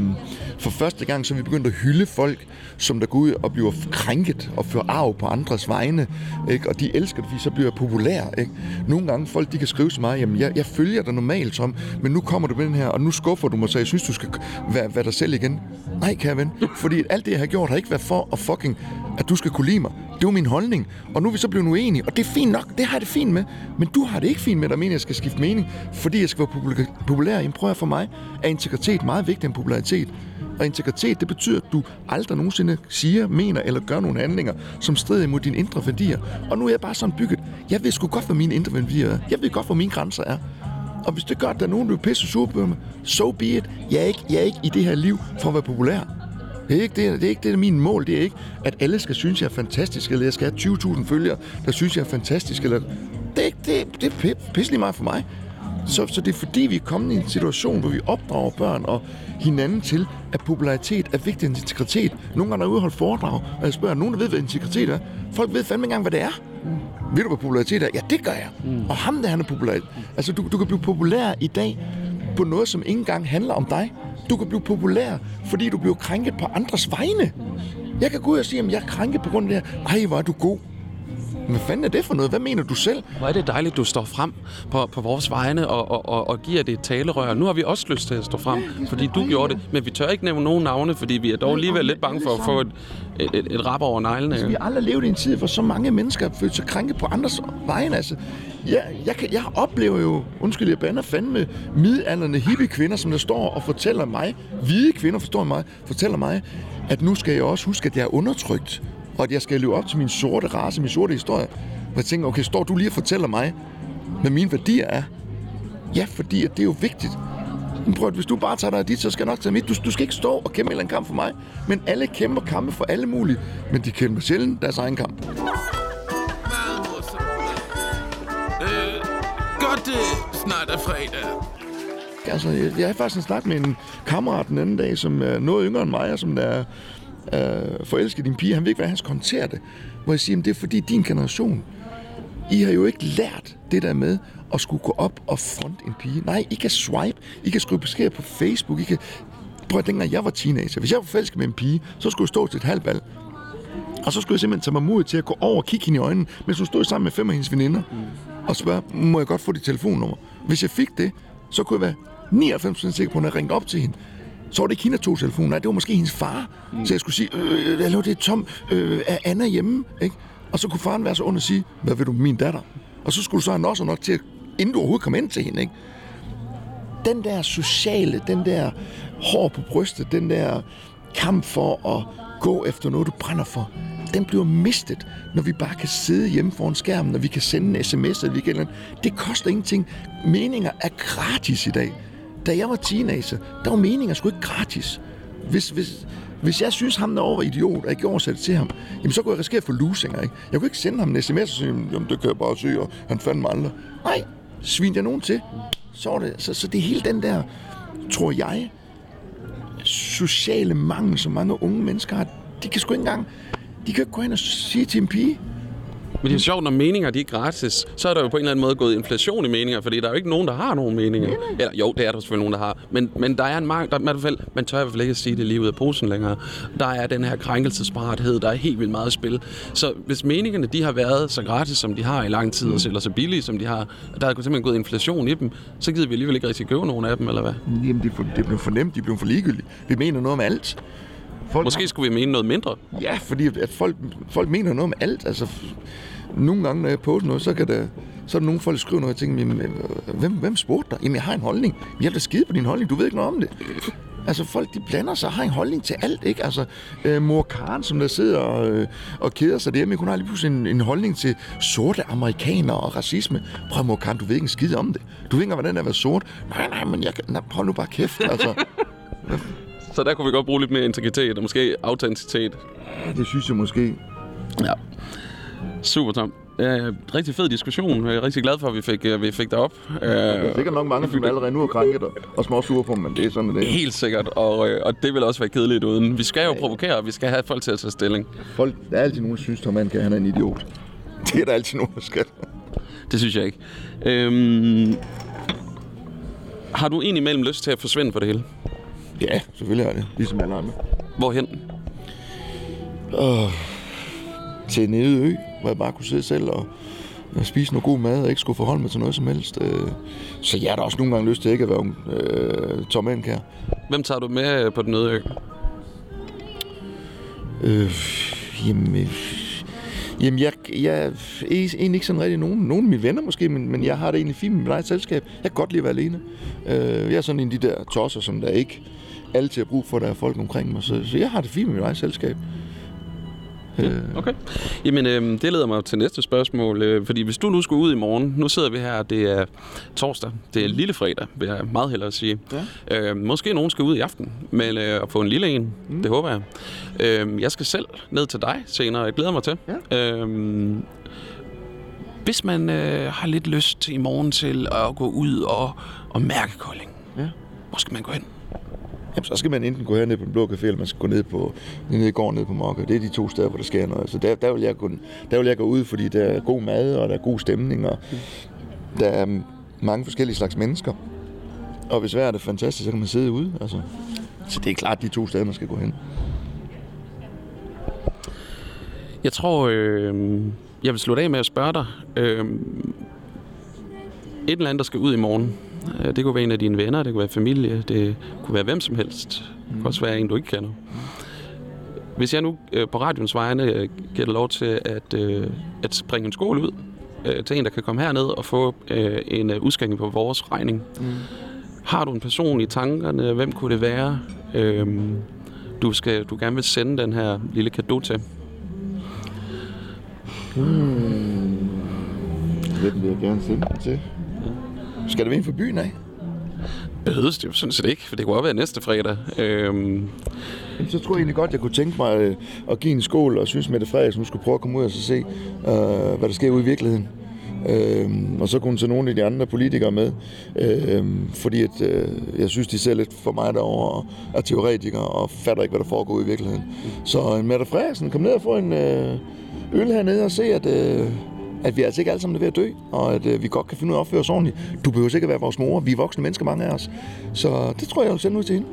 for første gang så er vi begyndt at hylde folk, som der går ud og bliver krænket og fører arv på andres vegne. Ikke? Og de elsker det, fordi så bliver jeg populær. Ikke? Nogle gange folk de kan skrive til mig, jamen jeg, jeg følger dig normalt som, men nu kommer du med den her, og nu skuffer du mig, så jeg synes, du skal være, være dig selv igen. Nej, kære ven. Fordi alt det, jeg har gjort, har ikke været for at fucking, at du skal kunne lide mig. Det var min holdning. Og nu er vi så blevet uenige, og det er fint nok. Det har jeg det fint med. Men du har det ikke fint med, der mener, jeg skal skifte mening, fordi jeg skal være populær. Jamen prøv at for mig er integritet meget vigtigere end popularitet. Og integritet, det betyder, at du aldrig nogensinde siger, mener eller gør nogle handlinger, som strider imod dine indre værdier. Og nu er jeg bare sådan bygget. Jeg ved sgu godt, hvad mine indre værdier er. Jeg ved godt, hvor mine grænser er. Og hvis det gør, at der er nogen, der er pisse sur på mig, so be it. Jeg er, ikke, jeg er ikke i det her liv for at være populær. Det er ikke det, det, er ikke det, der er min mål. Det er ikke, at alle skal synes, jeg er fantastisk, eller jeg skal have 20.000 følgere, der synes, jeg er fantastisk. Eller... Det er, ikke, det, det er pisselig meget for mig. Så, så det er fordi, vi er kommet i en situation, hvor vi opdrager børn og hinanden til, at popularitet er vigtigere end integritet. Nogle gange er jeg holde foredrag, og jeg spørger, nogen der ved, hvad integritet er. Folk ved fandme ikke engang, hvad det er. Ved du, hvad popularitet er? Ja, det gør jeg. Mm. Og ham der, han er populær. Altså, du, du kan blive populær i dag på noget, som ikke engang handler om dig. Du kan blive populær, fordi du bliver krænket på andres vegne. Jeg kan gå ud og sige, at jeg er krænket på grund af det her. Ej, hvor er du god. Hvad fanden er det for noget? Hvad mener du selv? Hvor er det dejligt, du står frem på, på vores vegne og, og, og, og giver det et talerør. Nu har vi også lyst til at stå frem, fordi du gjorde det. Men vi tør ikke nævne nogen navne, fordi vi er dog alligevel lidt bange for at få et, et, et, et rap over neglene. Vi har aldrig levet i en tid, hvor så mange mennesker har følt sig krænket på andres vegne. Altså, jeg, jeg, kan, jeg oplever jo, undskyld, jeg bander fandme midalderne hippie kvinder, som der står og fortæller mig, hvide kvinder forstår mig, fortæller mig, at nu skal jeg også huske, at jeg er undertrykt, og at jeg skal leve op til min sorte race, min sorte historie. Og jeg tænker, okay, står du lige og fortæller mig, hvad mine værdier er? Ja, fordi at det er jo vigtigt. Men prøv, at, hvis du bare tager dig af dit, så skal jeg nok tage mit. Du, du skal ikke stå og kæmpe en eller anden kamp for mig. Men alle kæmper kampe for alle mulige. Men de kæmper sjældent deres egen kamp. Øh, godt snart er fredag. Altså, jeg, jeg havde faktisk en snak med en kammerat den anden dag, som er noget yngre end mig, og som er øh, forelsket i en pige. Han ved ikke, hvordan han skal håndtere det. Hvor jeg siger, at det er fordi din generation, I har jo ikke lært det der med at skulle gå op og front en pige. Nej, I kan swipe, I kan skrive beskeder på Facebook, I kan... Prøv at dengang jeg var teenager, hvis jeg var forelsket med en pige, så skulle jeg stå til et halvbal. Og så skulle jeg simpelthen tage mig mod til at gå over og kigge hende i øjnene, mens hun stod sammen med fem af hendes veninder, mm. og spørge, må jeg godt få dit telefonnummer? Hvis jeg fik det, så kunne jeg være 99% sikker på, at når jeg ringte op til hende, så var det der tog telefonen. Nej, det var måske hendes far. Mm. Så jeg skulle sige, øh, hallo, det er Tom. Øh, er Anna hjemme? Ikke? Og så kunne faren være så under og sige, hvad vil du min datter? Og så skulle du så have også nok til, at, inden du overhovedet kom ind til hende. Ikke? Den der sociale, den der hår på brystet, den der kamp for at gå efter noget, du brænder for, den bliver mistet, når vi bare kan sidde hjemme foran skærmen, når vi kan sende en sms, eller vi kan, det koster ingenting. Meninger er gratis i dag. Da jeg var teenager, der var meninger sgu ikke gratis. Hvis, hvis, hvis jeg synes, ham derovre var idiot, og jeg ikke oversætte til ham, jamen så kunne jeg risikere at få losinger, ikke? Jeg kunne ikke sende ham en sms og sige, jamen det kan jeg bare se, og han fandt mig aldrig. Nej, svin jeg nogen til. Så, var det, så, så det er hele den der, tror jeg, sociale mangel, som mange unge mennesker har. De kan sgu ikke engang, de kan ikke gå hen og sige til en pige, men det er sjovt, når meninger de er gratis, så er der jo på en eller anden måde gået inflation i meninger, fordi der er jo ikke nogen, der har nogen meninger. Eller jo, det er der selvfølgelig nogen, der har. Men, men der er en mangel, der, i hvert fald, man tør i hvert fald ikke at sige det lige ud af posen længere. Der er den her krænkelsesparathed, der er helt vildt meget spil. Så hvis meningerne de har været så gratis, som de har i lang tid, eller så billige, som de har, der er simpelthen gået inflation i dem, så gider vi alligevel ikke rigtig købe nogen af dem, eller hvad? jamen det, er for, det blev for nemt, de blev for ligegyldige. Vi mener noget om alt. Folk Måske skulle vi mene noget mindre. Ja, fordi at folk, folk mener noget om alt. Altså, nogle gange, når jeg poster noget, så kan der, så er der nogle folk, der skriver noget, og jeg tænker, øh, hvem, hvem spurgte dig? Jamen, jeg har en holdning. Jeg vil da skide på din holdning, du ved ikke noget om det. Altså, folk, de blander sig og har en holdning til alt, ikke? Altså, øh, mor Karen, som der sidder og, øh, og keder sig derhjemme, hun har lige pludselig en, en holdning til sorte amerikanere og racisme. Prøv, mor Karen, du ved ikke en skid om det. Du ved ikke, hvordan det er at være sort. Nej, nej, men jeg, kan- nej, hold nu bare kæft, altså. Så der kunne vi godt bruge lidt mere integritet og måske autenticitet. Ja, det synes jeg måske. Ja. Super, Tom. Øh, rigtig fed diskussion. Jeg er rigtig glad for, at vi fik, øh, vi fik dig op. Øh, Der er sikkert nok mange, som allerede nu har krænket og, og små sure på, men det er sådan, at det er. Helt sikkert, og, øh, og det vil også være kedeligt uden. Vi skal jo provokere, og vi skal have folk til at tage stilling. Folk, der er altid nogen, der synes, Tom Anker, han er en idiot. Det er der altid nogen, der skal. Det synes jeg ikke. Øhm, har du egentlig imellem lyst til at forsvinde for det hele? Ja, selvfølgelig er det. Ligesom alle andre. Hvorhen? Til en ø, hvor jeg bare kunne sidde selv og, og spise noget god mad og ikke skulle forholde mig til noget som helst. Øh, Så jeg har da også nogle gange lyst til ikke at være ung, øh, Tom Anker. Hvem tager du med øh, på den øde ø? Øh, jamen, øh, jamen jeg, jeg er egentlig ikke sådan rigtig nogen. Nogle af mine venner måske, men, men jeg har det egentlig fint med mit eget selskab. Jeg kan godt lide at være alene. Øh, jeg er sådan en af de der tosser, som der ikke altid har brug for, at der er folk omkring mig. Så, så jeg har det fint med mit eget selskab. Øh, Okay. Jamen, øh, det leder mig til næste spørgsmål. Øh, fordi hvis du nu skulle ud i morgen, nu sidder vi her, det er torsdag, det er lille fredag, vil jeg meget hellere sige. Ja. Øh, måske nogen skal ud i aften, men øh, at få en lille en, mm. det håber jeg. Øh, jeg skal selv ned til dig senere, jeg glæder mig til. Ja. Øh, hvis man øh, har lidt lyst til i morgen til at gå ud og, og mærke Kolding, Ja. hvor skal man gå hen? Jamen, så skal man enten gå herned på den blå café, eller man skal gå ned på, ned i gården ned på Mokka. Det er de to steder, hvor der sker noget. Så der, der, vil jeg gå, der vil jeg gå ud, fordi der er god mad, og der er god stemning, og der er mange forskellige slags mennesker. Og hvis vejret er fantastisk, så kan man sidde ude. Altså. Så det er klart de to steder, man skal gå hen. Jeg tror, øh, jeg vil slutte af med at spørge dig. Øh, et eller andet, der skal ud i morgen. Øh, Det kunne være en af dine venner, det kunne være familie, det kunne være hvem som helst. Det kunne også være en, du ikke kender. Hvis jeg nu øh, på radions vegne øh, giver dig lov til at, øh, at springe en skål ud øh, til en, der kan komme herned og få øh, en øh, udskænkning på vores regning. Mm. Har du en person i tankerne? Hvem kunne det være? Øh, du, skal, du gerne vil sende den her lille gave til? Hvem vil jeg gerne sende den til? Skal der være en for byen af? Behøves det jo sådan set ikke, for det kunne også være næste fredag. Øhm, så tror jeg egentlig godt, jeg kunne tænke mig øh, at give en skål, og synes, Mette Frederiksen skulle prøve at komme ud og så se, øh, hvad der sker ude i virkeligheden. Øh, og så kunne hun tage nogle af de andre politikere med, øh, fordi at, øh, jeg synes, de ser lidt for mig derovre og er teoretikere og fatter ikke, hvad der foregår i virkeligheden. Så øh, Mette Frederiksen, kom ned og få en øh, øl hernede og se, at, øh, at vi altså ikke alle sammen er ved at dø, og at øh, vi godt kan finde ud af at opføre os ordentligt. Du behøver ikke at være vores mor. Vi er voksne mennesker, mange af os. Så det tror jeg, jeg vil sende ud til hende.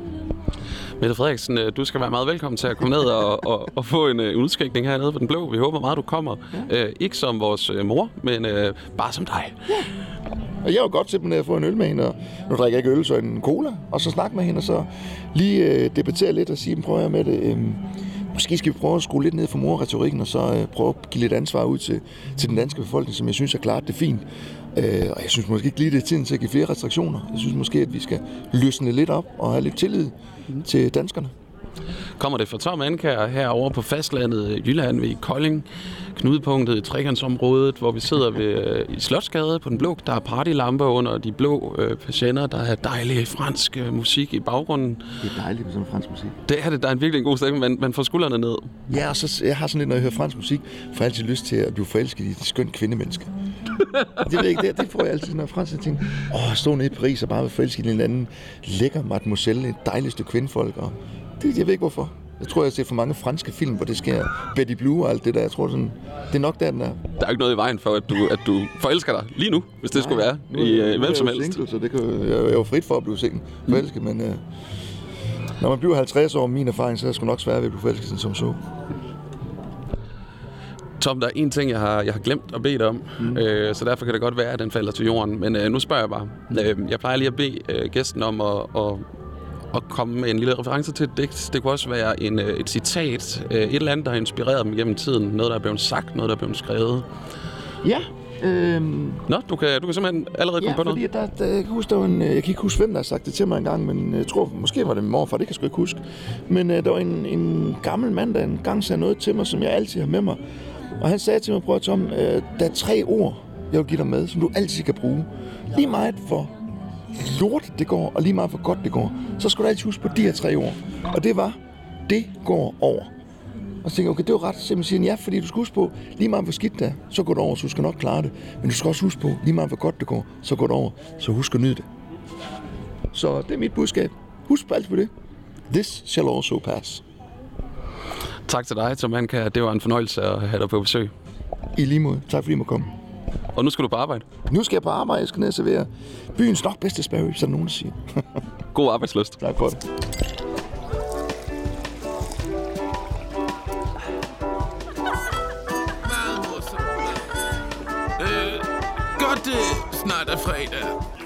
Mette Frederiksen, øh, du skal være meget velkommen til at komme ned og, og, og få en uh, udskænkning hernede på Den Blå. Vi håber meget, du kommer. Ja. Uh, ikke som vores uh, mor, men uh, bare som dig. Og jeg var godt til ned og få en øl med hende, og nu drikker jeg ikke øl, så en cola, og så snakke med hende, og så lige øh, debattere lidt og sige, prøv at med det, øh, måske skal vi prøve at skrue lidt ned for morretorikken, og så øh, prøve at give lidt ansvar ud til, til den danske befolkning, som jeg synes er klart, det fint. Øh, og jeg synes måske ikke lige, det er tiden til at give flere restriktioner. Jeg synes måske, at vi skal løsne lidt op og have lidt tillid mm. til danskerne. Kommer det fra Tom Ankær herovre på fastlandet i Jylland ved Kolding, knudepunktet i trekantsområdet, hvor vi sidder ved, øh, i Slotsgade på den blå. Der er partylamper under de blå øh, patienter. Der er dejlig fransk øh, musik i baggrunden. Det er dejligt med sådan fransk musik. Det er det. Der er en virkelig en god stemning. Man, man får skuldrene ned. Ja, og så, jeg har sådan lidt, når jeg hører fransk musik, får jeg altid lyst til at blive forelsket i et skønt kvindemenneske. det, ved ikke, det, det får jeg altid, når fransk tænker, åh, stå nede i Paris og bare være forelsket i en anden lækker mademoiselle, et dejligt stykke kvindfolk. Og det, jeg ved ikke hvorfor. Jeg tror, jeg ser for mange franske film, hvor det sker. Betty Blue og alt det der. Jeg tror, sådan, det er nok der, den er. Der er ikke noget i vejen for, at du, at du forelsker dig lige nu, hvis det Nej, skulle være. Nu, I uh, hvem som helst. Single, så det kan, jeg, er jo frit for at blive single, forelsket, mm. men uh, når man bliver 50 år, min erfaring, så er det sgu nok svært ved at blive forelsket som så. Tom, der er en ting, jeg har, jeg har glemt at bede dig om, mm. øh, så derfor kan det godt være, at den falder til jorden. Men øh, nu spørger jeg bare. Øh, jeg plejer lige at bede øh, gæsten om at, at at komme med en lille reference til et digt. Det kunne også være en, øh, et citat, øh, et eller andet, der har inspireret dem gennem tiden. Noget, der er blevet sagt, noget, der er blevet skrevet. Ja. Øhm, Nå, du kan, du kan simpelthen allerede ja, komme på noget. Der, der, jeg, kan huske, der var en, øh, jeg kan ikke huske, hvem der har sagt det til mig engang, men jeg tror, måske var det min morfar, det kan jeg sgu ikke huske. Men uh, der var en, en gammel mand, der engang sagde noget til mig, som jeg altid har med mig. Og han sagde til mig, prøv Tom, uh, der er tre ord, jeg vil give dig med, som du altid kan bruge. Lige meget for lort det går, og lige meget for godt det går, så skal du altid huske på de her tre ord. Og det var, det går over. Og så tænkte jeg, okay, det var ret simpelthen ja, fordi du skal huske på, lige meget hvor skidt det er, så går det over, så du skal nok klare det. Men du skal også huske på, lige meget hvor godt det går, så går det over, så husk at nyde det. Så det er mit budskab. Husk på alt på det. This shall also pass. Tak til dig, Tom Anka. Det var en fornøjelse at have dig på besøg. I lige måde. Tak fordi I må komme. Og nu skal du på arbejde? Nu skal jeg på arbejde. Jeg skal ned og servere byens nok bedste spare ribs, som nogen siger. God arbejdsløst. Tak for det. Øh, godt snart er fredag.